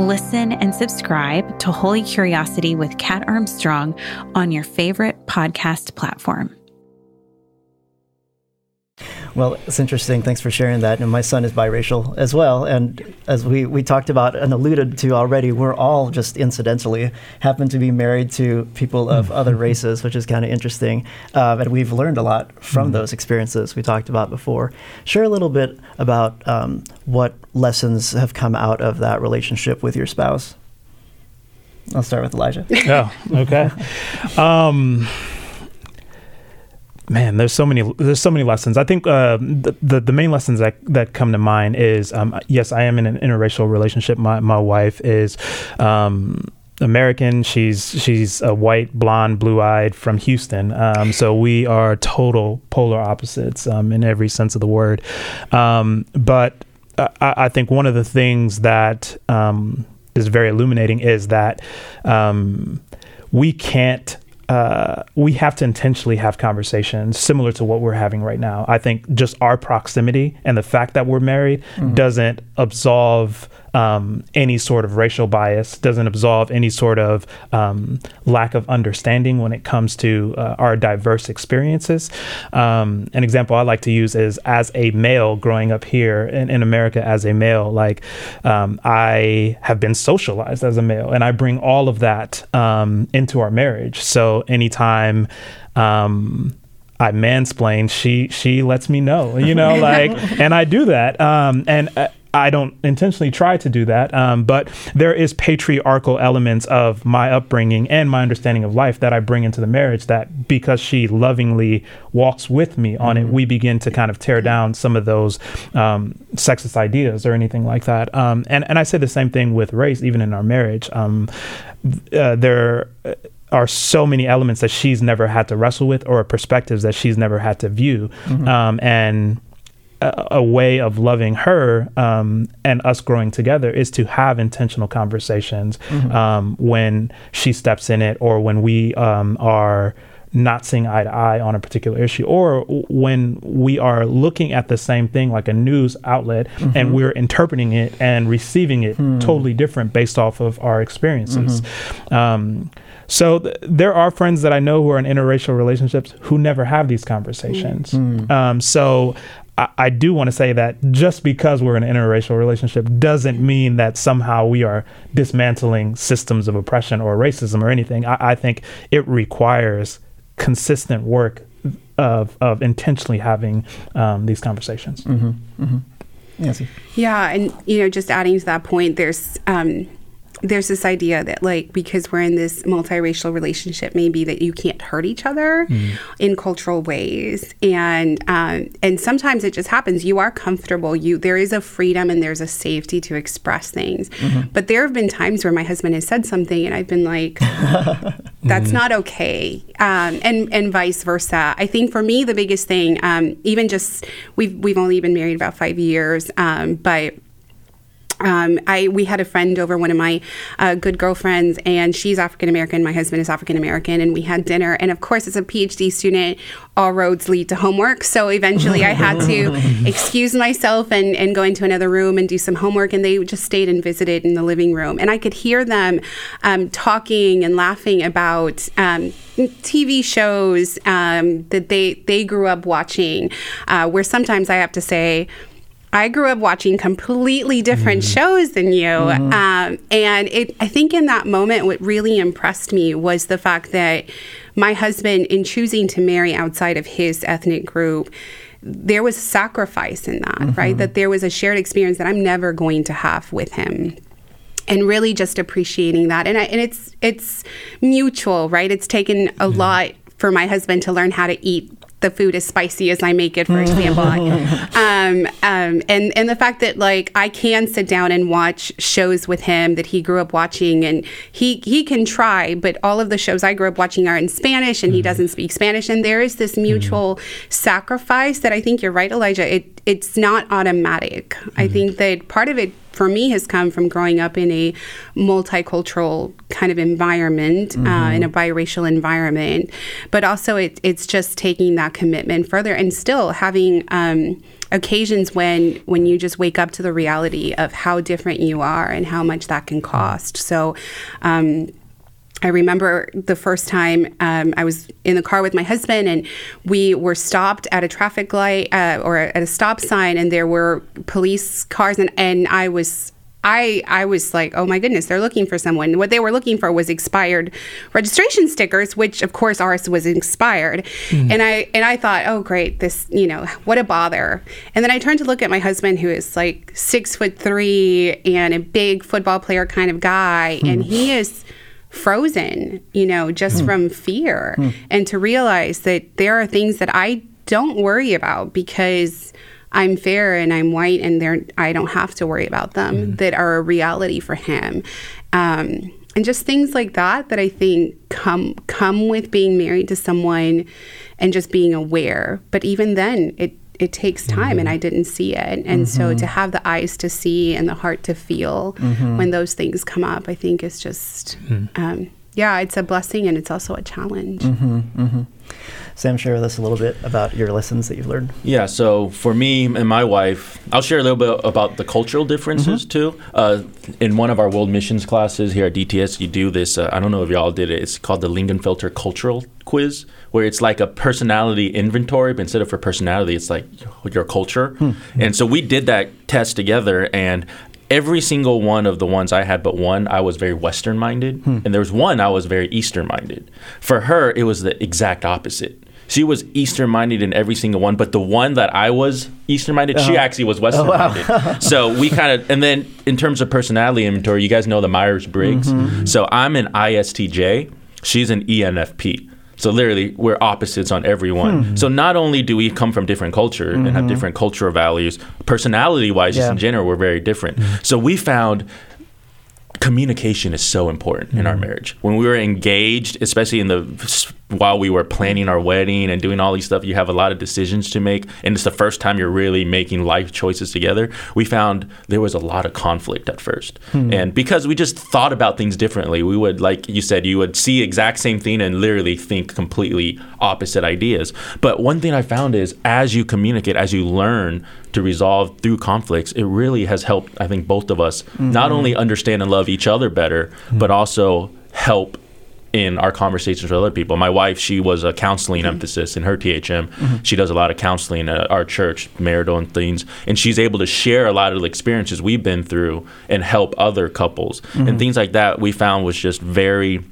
Listen and subscribe to Holy Curiosity with Kat Armstrong on your favorite podcast platform. Well, it's interesting. Thanks for sharing that. And my son is biracial as well. And as we, we talked about and alluded to already, we're all just incidentally happen to be married to people of mm. other races, which is kind of interesting. Um, and we've learned a lot from mm. those experiences we talked about before. Share a little bit about um, what lessons have come out of that relationship with your spouse. I'll start with Elijah. oh, okay. Um, man, there's so many there's so many lessons. I think uh, the, the, the main lessons that that come to mind is um, yes, I am in an interracial relationship. My my wife is. Um, American. She's she's a white, blonde, blue-eyed from Houston. Um, so we are total polar opposites um, in every sense of the word. Um, but I, I, think one of the things that um, is very illuminating is that um, we can't uh, we have to intentionally have conversations similar to what we're having right now. I think just our proximity and the fact that we're married mm-hmm. doesn't absolve um, any sort of racial bias, doesn't absolve any sort of um, lack of understanding when it comes to uh, our diverse experiences. Um, an example I like to use is as a male growing up here in, in America as a male, like um, I have been socialized as a male and I bring all of that um, into our marriage. So anytime, um, I mansplain, she she lets me know, you know, like, and I do that. Um, and uh, I don't intentionally try to do that, um, but there is patriarchal elements of my upbringing and my understanding of life that I bring into the marriage. That because she lovingly walks with me on mm-hmm. it, we begin to kind of tear down some of those um, sexist ideas or anything like that. Um, and and I say the same thing with race, even in our marriage. Um, uh, there are so many elements that she's never had to wrestle with or perspectives that she's never had to view, mm-hmm. Um, and a, way of loving her um, and us growing together is to have intentional conversations mm-hmm. um, when she steps in it or when we um, are not seeing eye to eye on a particular issue or when we are looking at the same thing like a news outlet mm-hmm. and we're interpreting it and receiving it mm. totally different based off of our experiences mm-hmm. um, so th- there are friends that I know who are in interracial relationships who never have these conversations. Mm. Um, so I, do want to say that just because we're in an interracial relationship doesn't mean that somehow we are dismantling systems of oppression or racism or anything. I, I think it requires consistent work of, of intentionally having um, these conversations. Mm-hmm. Mm-hmm. Nancy. Yeah, and you know, just adding to that point, there's um, there's this idea that like because we're in this multiracial relationship maybe that you can't hurt each other mm. in cultural ways and um, and sometimes it just happens you are comfortable you there is a freedom and there's a safety to express things mm-hmm. but there have been times where my husband has said something and I've been like that's mm. not okay um, and and vice versa I think for me the biggest thing um, even just we've we've only been married about five years um, but um, I we had a friend over, one of my uh, good girlfriends, and she's African American. My husband is African American, and we had dinner. And of course, as a PhD student, all roads lead to homework. So eventually, I had to excuse myself and and go into another room and do some homework. And they just stayed and visited in the living room, and I could hear them um, talking and laughing about. Um, TV shows um, that they they grew up watching, uh, where sometimes I have to say, I grew up watching completely different mm-hmm. shows than you. Mm-hmm. Um, and it, I think in that moment, what really impressed me was the fact that my husband, in choosing to marry outside of his ethnic group, there was sacrifice in that, mm-hmm. right? That there was a shared experience that I'm never going to have with him and really just appreciating that and, I, and it's it's mutual right it's taken a mm-hmm. lot for my husband to learn how to eat the food as spicy as I make it, for example. um, um, and and the fact that like I can sit down and watch shows with him that he grew up watching, and he he can try, but all of the shows I grew up watching are in Spanish, and mm-hmm. he doesn't speak Spanish, and there is this mutual mm-hmm. sacrifice that I think you're right, Elijah. It it's not automatic. Mm-hmm. I think that part of it for me has come from growing up in a multicultural kind of environment, uh, mm-hmm. uh, in a biracial environment, but also it, it's just taking that commitment further and still having. Um, occasions when when you just wake up to the reality of how different you are and how much that can cost. So um, I remember the first time um, I was in the car with my husband, and we were stopped at a traffic light uh, or at a stop sign, and there were police cars, and, and I was. I I was like, oh my goodness, they're looking for someone. What they were looking for was expired registration stickers, which of course ours was expired. Mm. And I and I thought, oh great, this you know what a bother. And then I turned to look at my husband, who is like six foot three and a big football player kind of guy, mm. and he is frozen, you know, just mm. from fear. Mm. And to realize that there are things that I don't worry about because I'm fair and I'm white and they I don't have to worry about them mm. that are a reality for him. Um, and just things like that that I think come come with being married to someone and just being aware. But even then, it it takes time mm-hmm. and I didn't see it. And mm-hmm. so to have the eyes to see and the heart to feel mm-hmm. when those things come up, I think is just, hmm. um, yeah, it's a blessing and it's also a challenge. Mm-hmm. Mm-hmm. Sam, share with us a little bit about your lessons that you've learned. Yeah, so for me and my wife, I'll share a little bit about the cultural differences mm-hmm. too. Uh, in one of our world missions classes here at DTS, you do this. Uh, I don't know if y'all did it. It's called the Lingenfelter Cultural Quiz, where it's like a personality inventory, but instead of for personality, it's like your culture. Mm-hmm. And so we did that test together, and every single one of the ones I had but one, I was very Western minded. Hmm. And there was one I was very Eastern minded. For her, it was the exact opposite. She was Eastern minded in every single one, but the one that I was Eastern minded, uh-huh. she actually was Western minded. Oh, wow. so we kind of, and then in terms of personality inventory, you guys know the Myers Briggs. Mm-hmm. So I'm an ISTJ, she's an ENFP. So literally, we're opposites on everyone. Hmm. So not only do we come from different culture mm-hmm. and have mm-hmm. different cultural values, personality-wise, yeah. just in general, we're very different. Mm-hmm. So we found communication is so important in our mm-hmm. marriage. When we were engaged, especially in the while we were planning our wedding and doing all these stuff, you have a lot of decisions to make, and it's the first time you're really making life choices together. We found there was a lot of conflict at 1st hmm. and because we just thought about things differently, we would, like you said, you would see exact same thing and literally think completely opposite ideas. But one thing I found is as you communicate, as you learn to resolve through conflicts, it really has helped. I think both of us mm-hmm. not only understand and love each other better, mm-hmm. but also help in our conversations with other people. My wife, she was a counseling mm-hmm. emphasis in her THM. Mm-hmm. She does a lot of counseling at our church, marital and things, and she's able to share a lot of the experiences we've been through and help other couples mm-hmm. and things like that. We found was just very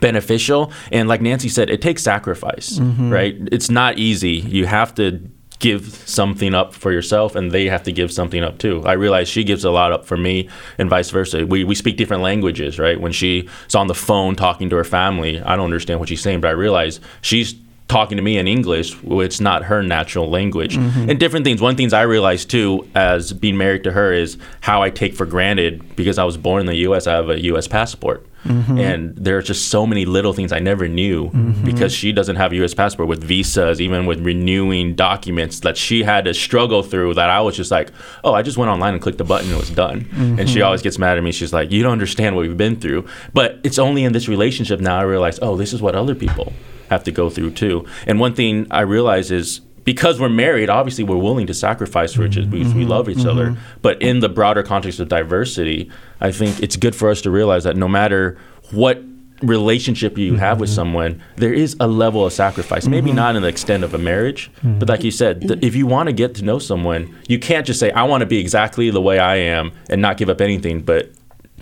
beneficial and like nancy said it takes sacrifice mm-hmm. right it's not easy you have to give something up for yourself and they have to give something up too. I realize she gives a lot up for me and vice versa. We, we speak different languages, right? When she's on the phone talking to her family, I don't understand what she's saying, but I realize she's talking to me in English, it's not her natural language. Mm-hmm. And different things. One things I realized too as being married to her is how I take for granted because I was born in the US, I have a US passport. Mm-hmm. And there are just so many little things I never knew mm-hmm. because she doesn't have a U.S. passport with visas, even with renewing documents that she had to struggle through. That I was just like, oh, I just went online and clicked the button and it was done. And she mm-hmm. always gets mad at me. She's like, you don't understand what we've been through. But it's only in this relationship now I realize, oh, this is what other people have to go through too. And one thing I realize is because we're married, obviously we're willing to sacrifice for each other. Because we mm-hmm. love each mm-hmm. other. But in the broader context of diversity, I think it's good for us to realize that no matter what relationship you have with mm-hmm. someone, there is a level of sacrifice. Maybe not in the extent of a marriage, but like you said, th- if you want to get to know someone, you can't just say, I want to be exactly the way I am and not give up anything, but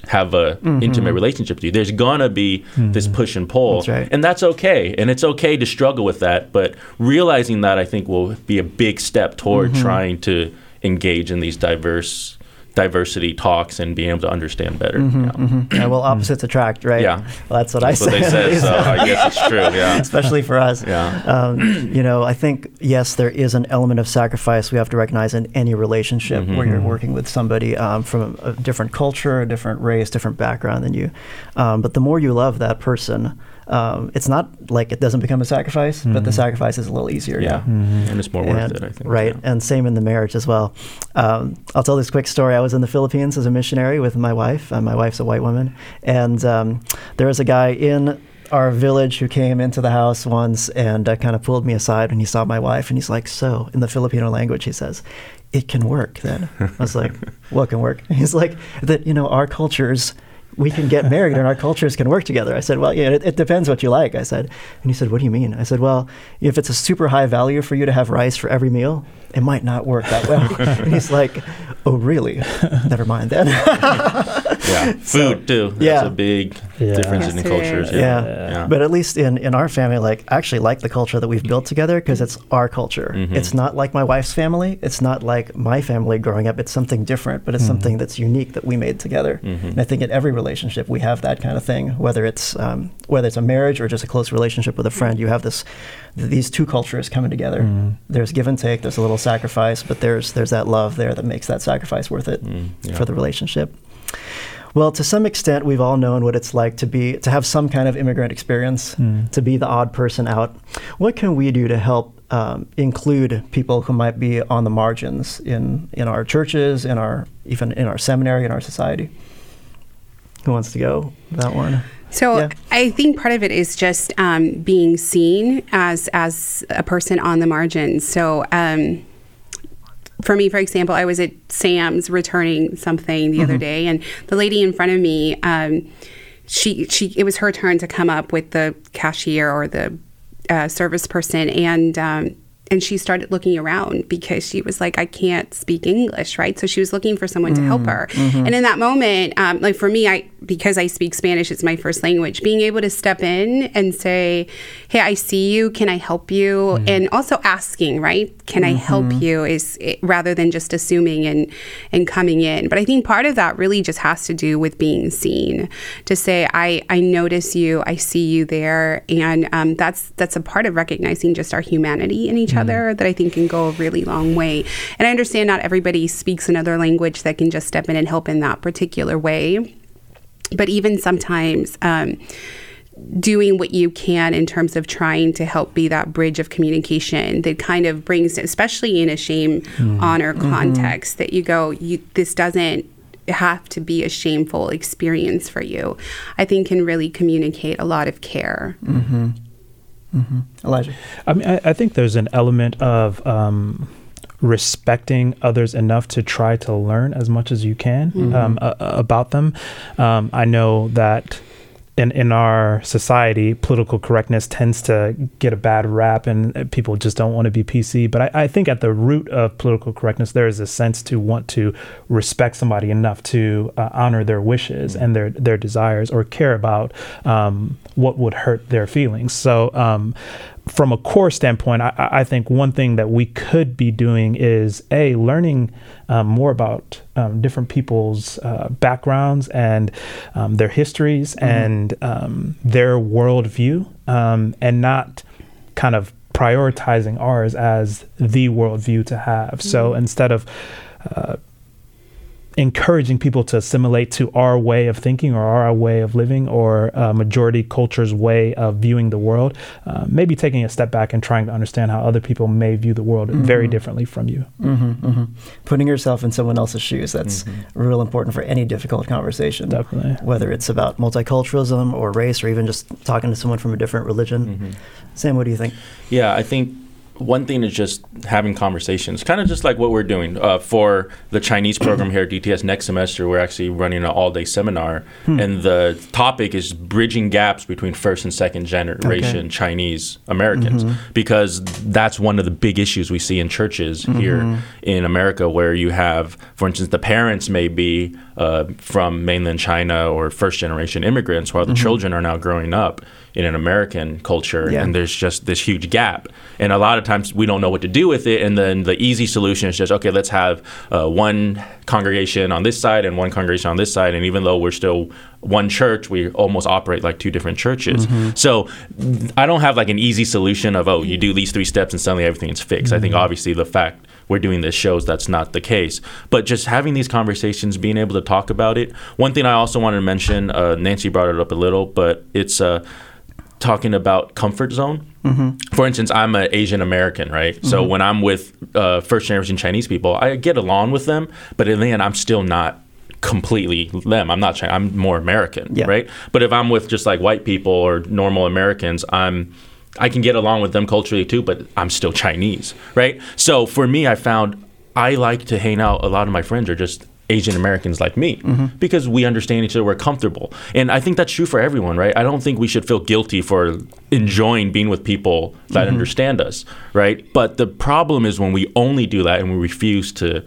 have a mm-hmm. intimate relationship with you. There's gonna be this mm-hmm. push and pull, That's right. and that's okay. And it's okay to struggle with that, but realizing that I think will be a big step toward mm-hmm. trying to engage in these diverse diversity talks and being able to understand better. Yeah. Yeah, well, opposites attract, right? Yeah. Well, that's what I That's what say. they said, so I guess it's true. Yeah. Especially for us. Yeah. Um, you know, I think, yes, there is an element of sacrifice we have to recognize in any relationship Mm-hmm. where you're working with somebody um, from a different culture, a different race, different background than you. Um, but the more you love that person, um, it's not like it doesn't become a sacrifice, but the sacrifice is a little easier. Yeah. now. And it's more worth And- it, I think. Right, Yeah. and same in the marriage as well. Um, I'll tell this quick story. I was in the Philippines as a missionary with my wife. Uh, my wife's a white woman, and um, there was a guy in our village who came into the house once and uh, kind of pulled me aside when he saw my wife, and he's like, "So, in the Filipino language, he says." It can work then. I was like, what can work? He's like, that, you know, our cultures we can get married and our cultures can work together. I said, well, yeah, it, it depends what you like. I said, and he said, what do you mean? I said, well, if it's a super high value for you to have rice for every meal, it might not work that well. and he's like, oh, really? Never mind then. Yeah. Food too. That's yeah. a big Yeah. difference Yes, in the cultures. is. Yeah. yeah. Yeah. But at least in, in our family, like, I actually like the culture that we've built together because it's our culture. Mm-hmm. It's not like my wife's family. It's not like my family growing up. It's something different, but it's something that's unique that we made together. Mm-hmm. And I think in every relationship we have that kind of thing, whether it's um, whether it's a marriage or just a close relationship with a friend. You have this these two cultures coming together. Mm-hmm. There's give and take. There's a little sacrifice, but there's there's that love there that makes that sacrifice worth it Mm, yeah. for the relationship. Well, to some extent, we've all known what it's like to be to have some kind of immigrant experience, to be the odd person out. What can we do to help um, include people who might be on the margins in in our churches, in our even in our seminary, in our society? Who wants to go? That one. So Yeah. I think part of it is just um, being seen as as a person on the margins. So um, for me, for example, I was at Sam's returning something the other day, and the lady in front of me, um, she she it was her turn to come up with the cashier or the uh, service person, and um, and she started looking around because she was like, I can't speak English, right? So she was looking for someone to help her. And in that moment, um, like for me, I because I speak Spanish, it's my first language. Being able to step in and say, Hey, I see you. Can I help you? And also asking, right? Can I help you? Is it, rather than just assuming and and coming in. But I think part of that really just has to do with being seen. To say, I I notice you. I see you there, and um, that's that's a part of recognizing just our humanity in each other mm-hmm. that I think can go a really long way. And I understand not everybody speaks another language that can just step in and help in that particular way. But even sometimes, um, doing what you can in terms of trying to help be that bridge of communication that kind of brings, especially in a shame mm-hmm. honor mm-hmm. context, that you go, you, this doesn't have to be a shameful experience for you. I think can really communicate a lot of care. Elijah. I mean, I, I think there's an element of um, respecting others enough to try to learn as much as you can um, a- a- about them. Um, I know that in in our society, political correctness tends to get a bad rap, and people just don't want to be PC. But I, I think at the root of political correctness, there is a sense to want to respect somebody enough to uh, honor their wishes and their their desires, or care about um, what would hurt their feelings. So. Um, from a core standpoint, I, I think one thing that we could be doing is a learning um, more about um, different people's uh, backgrounds and um, their histories and um, their worldview, um, and not kind of prioritizing ours as the worldview to have. So instead of uh, encouraging people to assimilate to our way of thinking or our way of living or uh, majority culture's way of viewing the world, uh, maybe taking a step back and trying to understand how other people may view the world mm-hmm. very differently from you. Mm-hmm, mm-hmm. Putting yourself in someone else's shoes, that's mm-hmm. real important for any difficult conversation. Definitely. Whether it's about multiculturalism or race or even just talking to someone from a different religion. Mm-hmm. Sam, what do you think? Yeah, I think one thing is just having conversations, kind of just like what we're doing uh, for the Chinese program here at DTS. Next semester, we're actually running an all-day seminar, hmm. and the topic is bridging gaps between first and second generation okay. Chinese Americans, mm-hmm. because that's one of the big issues we see in churches mm-hmm. here in America, where you have, for instance, the parents may be uh, from mainland China or first-generation immigrants, while the mm-hmm. children are now growing up in an American culture, yeah. and there's just this huge gap. And a lot of times we don't know what to do with it. And then the easy solution is just okay, let's have uh, one congregation on this side and one congregation on this side. And even though we're still one church, we almost operate like two different churches. Mm-hmm. So I don't have like an easy solution of oh, you do these three steps and suddenly everything is fixed. Mm-hmm. I think mm-hmm. obviously the fact we're doing this shows that's not the case. But just having these conversations, being able to talk about it. One thing I also wanted to mention, uh, Nancy brought it up a little, but it's uh, talking about comfort zone. Mm-hmm. For instance, I'm an Asian American, right? Mm-hmm. So when I'm with uh, first generation Chinese people, I get along with them, but in the end, I'm still not completely them. I'm not Chinese. I'm more American, yeah. right? But if I'm with just like white people or normal Americans, I'm I can get along with them culturally too, but I'm still Chinese, right? So for me, I found I like to hang out. A lot of my friends are just Asian Americans like me mm-hmm. because we understand each other, we're comfortable. And I think that's true for everyone, right? I don't think we should feel guilty for enjoying being with people that mm-hmm. understand us, right? But the problem is when we only do that and we refuse to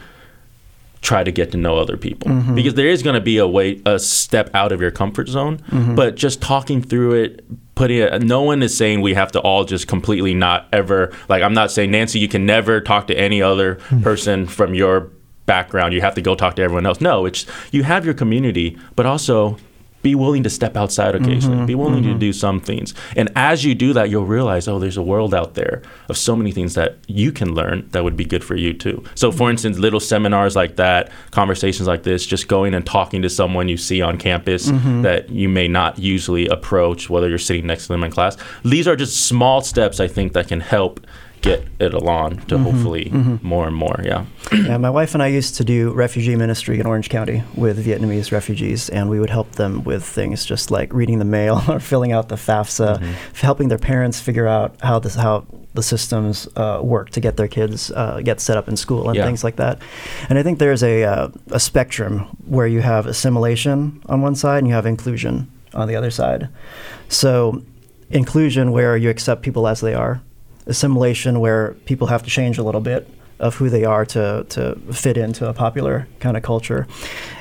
try to get to know other people mm-hmm. because there is going to be a way a step out of your comfort zone mm-hmm. but just talking through it putting it no one is saying we have to all just completely not ever like i'm not saying nancy you can never talk to any other mm-hmm. person from your background. You have to go talk to everyone else. No, it's you have your community, but also be willing to step outside occasionally. Mm-hmm, be willing mm-hmm. to do some things. And as you do that, you'll realize, oh, there's a world out there of so many things that you can learn that would be good for you too. So, for instance, little seminars like that, conversations like this, just going and talking to someone you see on campus mm-hmm. that you may not usually approach, whether you're sitting next to them in class. These are just small steps I think that can help get it along to mm-hmm, hopefully mm-hmm. more and more. Yeah. Yeah. My wife and I used to do refugee ministry in Orange County with Vietnamese refugees, and we would help them with things just like reading the mail or filling out the FAFSA, mm-hmm. helping their parents figure out how this how the systems uh, work to get their kids uh, get set up in school and yeah. things like that. And I think there's a uh, a spectrum where you have assimilation on one side and you have inclusion on the other side. So inclusion where you accept people as they are assimilation where people have to change a little bit of who they are to, to fit into a popular kind of culture.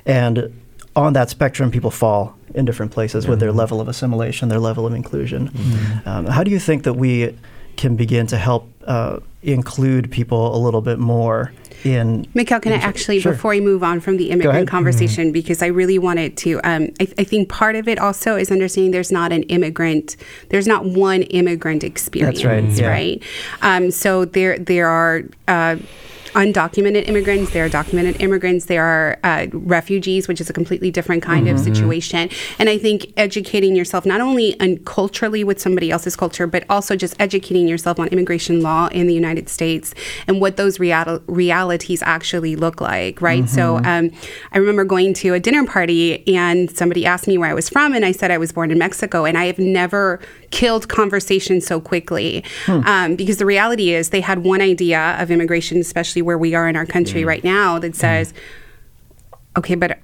And on that spectrum, people fall in different places mm-hmm. with their mm-hmm. level of assimilation, their level of inclusion. Mm-hmm. Um, how do you think that we can begin to help uh, include people a little bit more in. Mikel, can I actually, sure. before we move on from the immigrant conversation, mm-hmm. because I really wanted to, um, I, I, think part of it also is understanding there's not an immigrant, there's not one immigrant experience, That's right? Yeah. right? Um, so there, there are. Uh, undocumented immigrants, there are documented immigrants, there are uh, refugees, which is a completely different kind mm-hmm. of situation. And I think educating yourself not only culturally with somebody else's culture, but also just educating yourself on immigration law in the United States and what those real- realities actually look like, right? Mm-hmm. So um, I remember going to a dinner party and somebody asked me where I was from, and I said I was born in Mexico, and I have never killed conversation so quickly hmm. um, because the reality is they had one idea of immigration, especially where we are in our country mm. right now that mm. says, mm. okay, but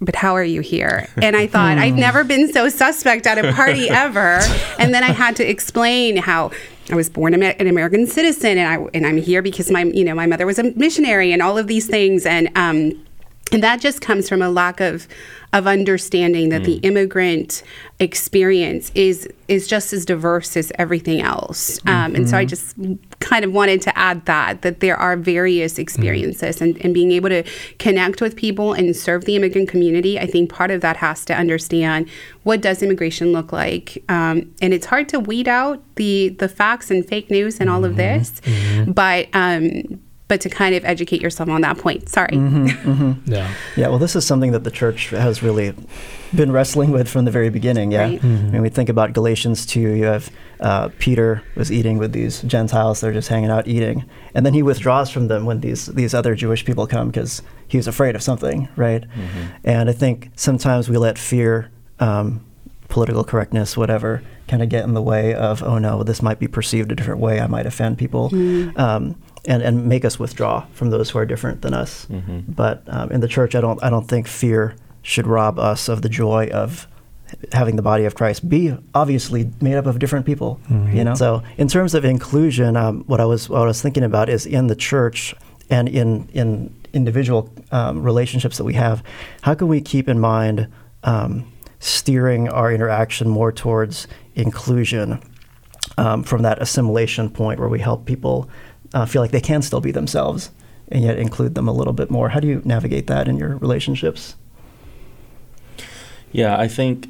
but how are you here? And I thought, I've never been so suspect at a party ever. And then I had to explain how I was born an American citizen and I and I'm here because my you know my mother was a missionary and all of these things and um and that just comes from a lack of of understanding that mm. the immigrant experience is is just as diverse as everything else. Um, mm-hmm. And so I just kind of wanted to add that that there are various mm. experiences mm. and, and being able to connect with people and serve the immigrant community. I think part of that has to understand what does immigration look like. Um, and it's hard to weed out the the facts and fake news and all of mm-hmm. this, mm-hmm. but um, but to kind of educate yourself on that point. Sorry. Yeah. Yeah, well, this is something that the church has really been wrestling with from the very beginning. Yeah, Right. I mean, we think about Galatians two. You have uh, Peter was eating with these Gentiles; they're just hanging out eating, and then he withdraws from them when these these other Jewish people come because he's afraid of something, right? And I think sometimes we let fear, um, political correctness, whatever, kind of get in the way of, oh no, this might be perceived a different way. I might offend people. Um, and, and make us withdraw from those who are different than us. But um, in the church, I don't I don't think fear should rob us of the joy of having the body of Christ be obviously made up of different people. You know. So in terms of inclusion, um, what I was what I was thinking about is in the church and in in individual um, relationships that we have, how can we keep in mind um, steering our interaction more towards inclusion um, from that assimilation point where we help people uh, feel like they can still be themselves and yet include them a little bit more. How do you navigate that in your relationships? Yeah, I think.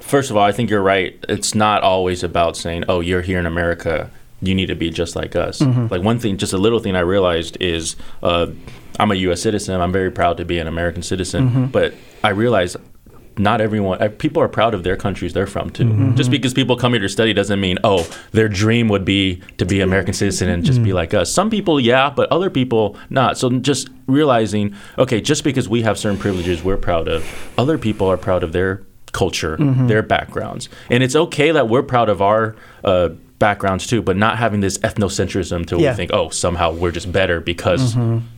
First of all, I think you're right. It's not always about saying, "Oh, you're here in America. You need to be just like us." Like one thing, just a little thing I realized is, uh, I'm a U.S. citizen. I'm very proud to be an American citizen. But I realize not everyone. uh, People are proud of their countries they're from too. Just because people come here to study doesn't mean, oh, their dream would be to be an American citizen and just be like us. Some people, yeah, but other people not. So just realizing, okay, just because we have certain privileges we're proud of, other people are proud of their culture, their backgrounds, and it's okay that we're proud of our. Uh, backgrounds too but not having this ethnocentrism to Yeah. we think oh somehow we're just better because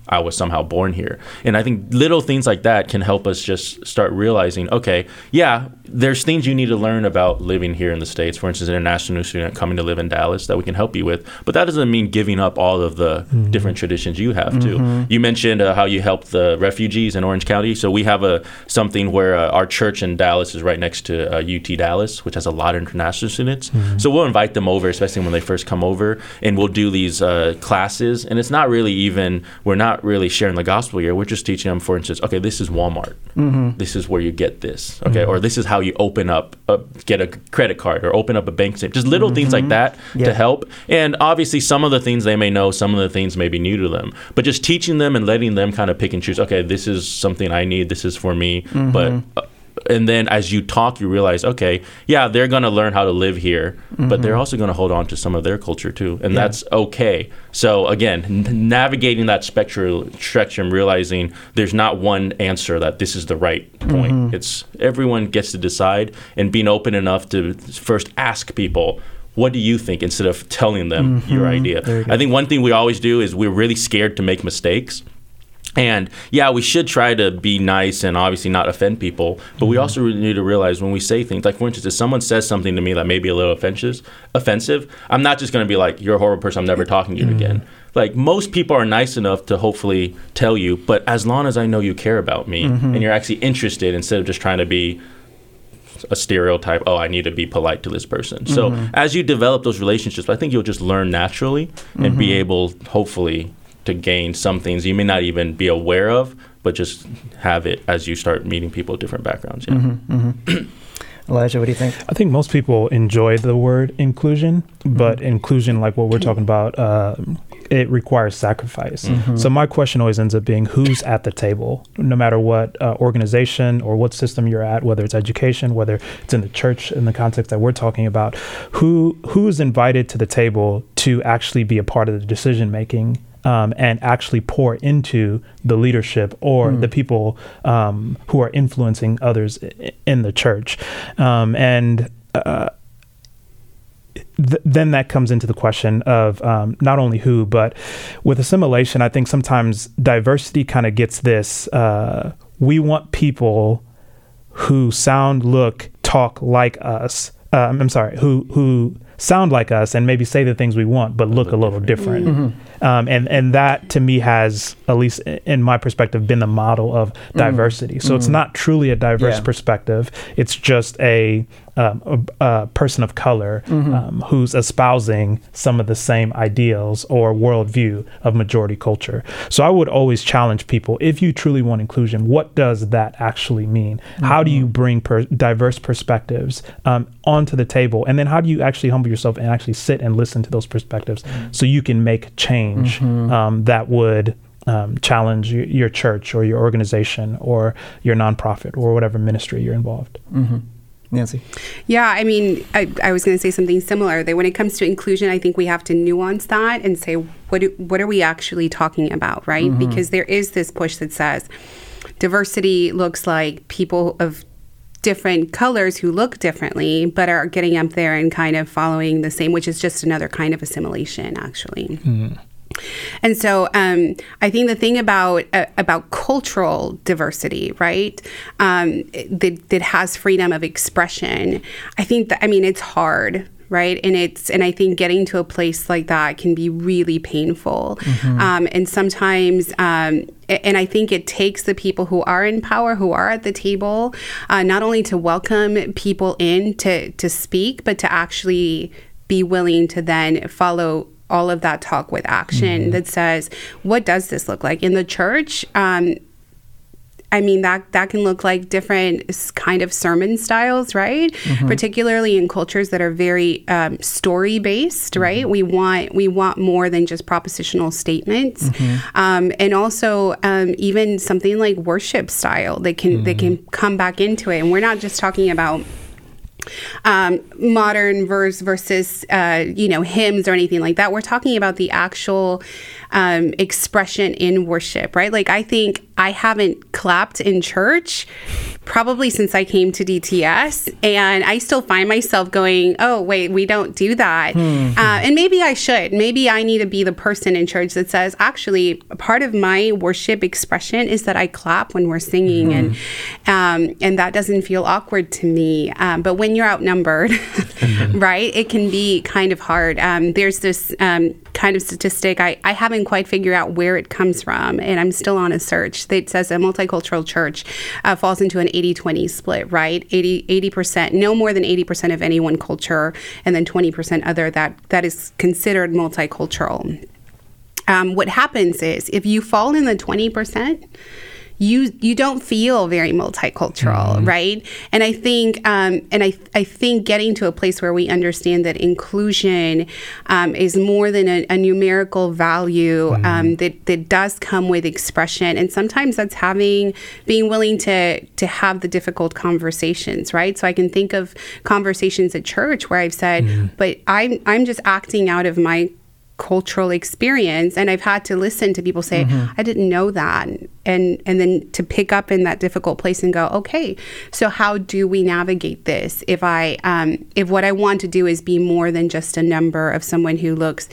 i was somehow born here. And i think little things like that can help us just start realizing okay yeah there's things you need to learn about living here in the states. For instance an international student coming to live in dallas that we can help you with. But that doesn't mean giving up all of the different traditions you have too. You mentioned uh, how you helped the refugees in orange county. So we have a something where uh, our church in dallas is right next to uh, ut dallas which has a lot of international students. So we'll invite them over especially when they first come over and we'll do these uh, classes. And it's not really even we're not really sharing the gospel here. We're just teaching them for instance okay this is walmart. This is where you get this okay? Or this is how you open up uh, get a credit card or open up a bank statement. Just little things like that Yeah. to help. And obviously some of the things they may know some of the things may be new to them. But just teaching them and letting them kind of pick and choose okay this is something i need this is for me. But uh, and then as you talk you realize okay yeah they're going to learn how to live here but they're mm-hmm. also going to hold on to some of their culture too and that's okay. So again n- navigating that spectrum spectrum realizing there's not one answer that this is the right point. Mm-hmm. It's everyone gets to decide and being open enough to first ask people what do you think? instead of telling them mm-hmm. your idea. Good. i think one thing we always do is we're really scared to make mistakes and yeah, we should try to be nice and obviously not offend people. But we mm-hmm. also really need to realize when we say things, like for instance, if someone says something to me that may be a little offensive, offensive, I'm not just going to be like, "You're a horrible person. I'm never mm-hmm. talking to you again." Mm-hmm. Like most people are nice enough to hopefully tell you, but as long as I know you care about me and you're actually interested, instead of just trying to be a stereotype oh i need to be polite to this person so as you develop those relationships i think you'll just learn naturally and be able hopefully to gain some things you may not even be aware of but just have it as you start meeting people with different backgrounds yeah. Elijah, what do you think? I think most people enjoy the word inclusion, but inclusion, like what we're talking about, uh, it requires sacrifice. So my question always ends up being who's at the table, no matter what uh, organization or what system you're at, whether it's education, whether it's in the church in the context that we're talking about, who who is invited to the table to actually be a part of the decision making um, and actually pour into the leadership or the people um, who are influencing others in the church. Um, and uh, th- then that comes into the question of um, not only who, but with assimilation, I think sometimes diversity kind of gets this. Uh, we want people who sound, look, talk like us. Um, I'm sorry, who who sound like us and maybe say the things we want, but look a little different. Um, and and that to me has, at least in my perspective, been the model of diversity. So it's not truly a diverse Yeah. perspective. It's just a um, a, a person of color um, who's espousing some of the same ideals or worldview of majority culture. So I would always challenge people: if you truly want inclusion, what does that actually mean? How do you bring per- diverse perspectives um, onto the table, and then how do you actually humble humble yourself and actually sit and listen to those perspectives so you can make change um, that would um, challenge your, your church or your organization or your nonprofit or whatever ministry you're involved. Nancy. Yeah, I mean, I, I was going to say something similar. That when it comes to inclusion, I think we have to nuance that and say what do, what are we actually talking about, right? Because there is this push that says diversity looks like people of different colors who look differently, but are getting up there and kind of following the same, which is just another kind of assimilation, actually. And so, um, I think the thing about uh, about cultural diversity, right, um, that that has freedom of expression. I think that I mean it's hard, right, and it's and I think getting to a place like that can be really painful, um, and sometimes. Um, and I think it takes the people who are in power, who are at the table, uh, not only to welcome people in to to speak, but to actually be willing to then follow all of that talk with action that says, what does this look like in the church? Um, I mean that that can look like different kind of sermon styles, right? Particularly in cultures that are very um, story based, right? We want we want more than just propositional statements, um, and also um, even something like worship style that can that can come back into it. And we're not just talking about um, modern verse versus uh, you know hymns or anything like that. We're talking about the actual um, expression in worship, right? Like I think I haven't clapped in church probably since I came to DTS, and I still find myself going, "Oh wait, we don't do that," uh, and maybe I should. Maybe I need to be the person in church that says, "Actually, part of my worship expression is that I clap when we're singing, and um, and that doesn't feel awkward to me." Um, but when you're outnumbered, right, it can be kind of hard. Um, there's this um, kind of statistic I, I haven't quite figured out where it comes from, and I'm still on a search that says a multicultural church uh, falls into an 80 20 split, right? 80 percent, no more than 80% of any one culture, and then 20% other that that is considered multicultural. Um, what happens is if you fall in the 20%, you you don't feel very multicultural, right? And I think um, and I I think getting to a place where we understand that inclusion um, is more than a, a numerical value um, that that does come with expression, and sometimes that's having being willing to to have the difficult conversations, right? So I can think of conversations at church where I've said, but I'm I'm just acting out of my cultural experience and I've had to listen to people say I didn't know that. And and then to pick up in that difficult place and go okay so how do we navigate this? If I um, if what I want to do is be more than just a number of someone who looks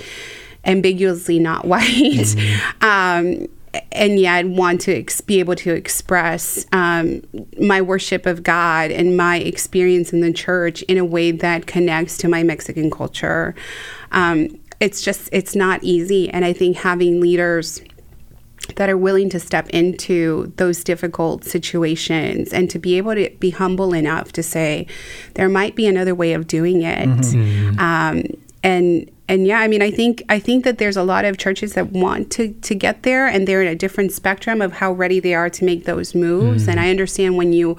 ambiguously not white um, and yet want to ex- be able to express um, my worship of God and my experience in the church in a way that connects to my Mexican culture. Um, it's just it's not easy, and I think having leaders that are willing to step into those difficult situations and to be able to be humble enough to say there might be another way of doing it. Um, and and yeah i mean i think i think that there's a lot of churches that want to to get there and they're in a different spectrum of how ready they are to make those moves. And i understand when you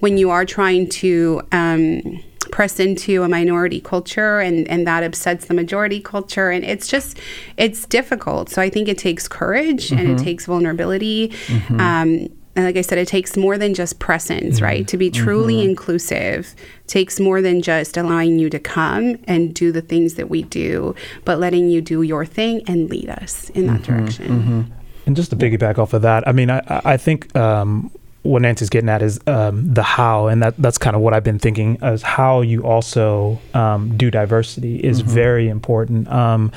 when you are trying to um, press into a minority culture and, and that upsets the majority culture. And it's just it's difficult. So i think it takes courage and it mm-hmm. takes vulnerability. Mm-hmm. Um, and like i said it takes more than just presence mm-hmm. right? To be truly inclusive takes more than just allowing you to come and do the things that we do but letting you do your thing and lead us in that direction. And just to piggyback off of that, I mean, I, I I think um, what Nancy's getting at is um, the how, and that that's kind of what I've been thinking as how you also um, do diversity is very important. Um,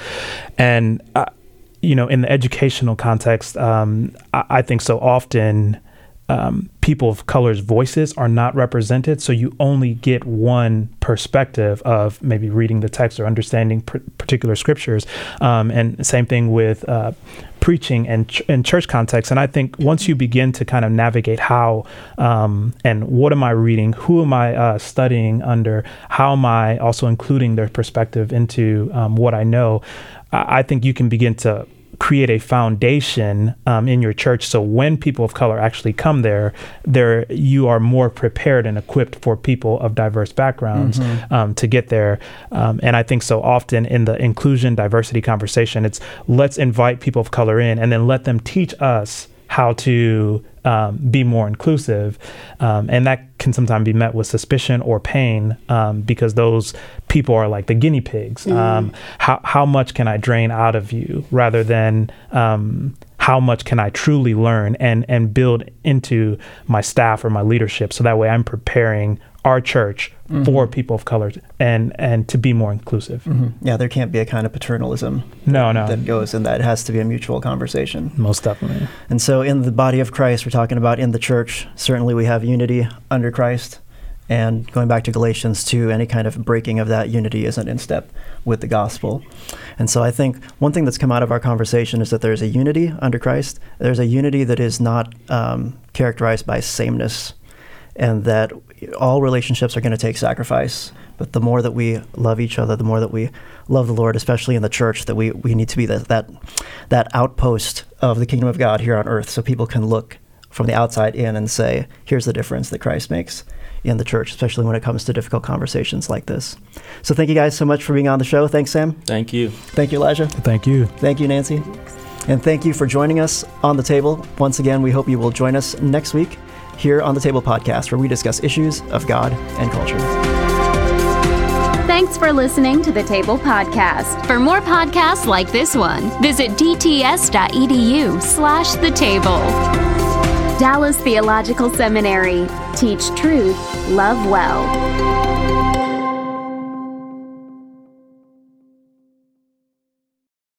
and uh, you know, in the educational context, um, I, I think so often. Um, people of color's voices are not represented, so you only get one perspective of maybe reading the text or understanding pr- particular scriptures. Um, and same thing with uh, preaching and ch- in church context. And I think once you begin to kind of navigate how um, and what am I reading, who am I uh, studying under, how am I also including their perspective into um, what I know, I-, I think you can begin to create a foundation um, in your church so when people of color actually come there, there you are more prepared and equipped for people of diverse backgrounds mm-hmm. um, to get there. Um, and I think so often in the inclusion diversity conversation, it's let's invite people of color in and then let them teach us how to um, be more inclusive. Um, and that can sometimes be met with suspicion or pain um, because those people are like the guinea pigs. Mm. how, how much can I drain out of you rather than um, how much can I truly learn and, and build into my staff or my leadership so that way I'm preparing our church mm-hmm. for people of color and and to be more inclusive. Mm-hmm. Yeah, there can't be a kind of paternalism. No, no. That goes in that. It has to be a mutual conversation. Most definitely. And so, in the body of Christ, we're talking about in the church. Certainly, we have unity under Christ. And going back to Galatians 2, any kind of breaking of that unity isn't in step with the gospel. And so I think one thing that's come out of our conversation is that there's a unity under Christ. There's a unity that is not um, characterized by sameness and that all relationships are going to take sacrifice. But the more that we love each other, the more that we love the Lord, especially in the church, that we, we need to be that, that, that outpost of the kingdom of God here on earth so people can look from the outside in and say, here's the difference that Christ makes in the church, especially when it comes to difficult conversations like this. So thank you guys so much for being on the show. Thanks, Sam. Thank you. Thank you, Elijah. Thank you. Thank you, Nancy. And thank you for joining us on the table. Once again, we hope you will join us next week here on the Table Podcast, where we discuss issues of God and culture. Thanks for listening to the Table Podcast. For more podcasts like this one, visit dts.edu slash the table. Dallas Theological Seminary. Teach truth, love well.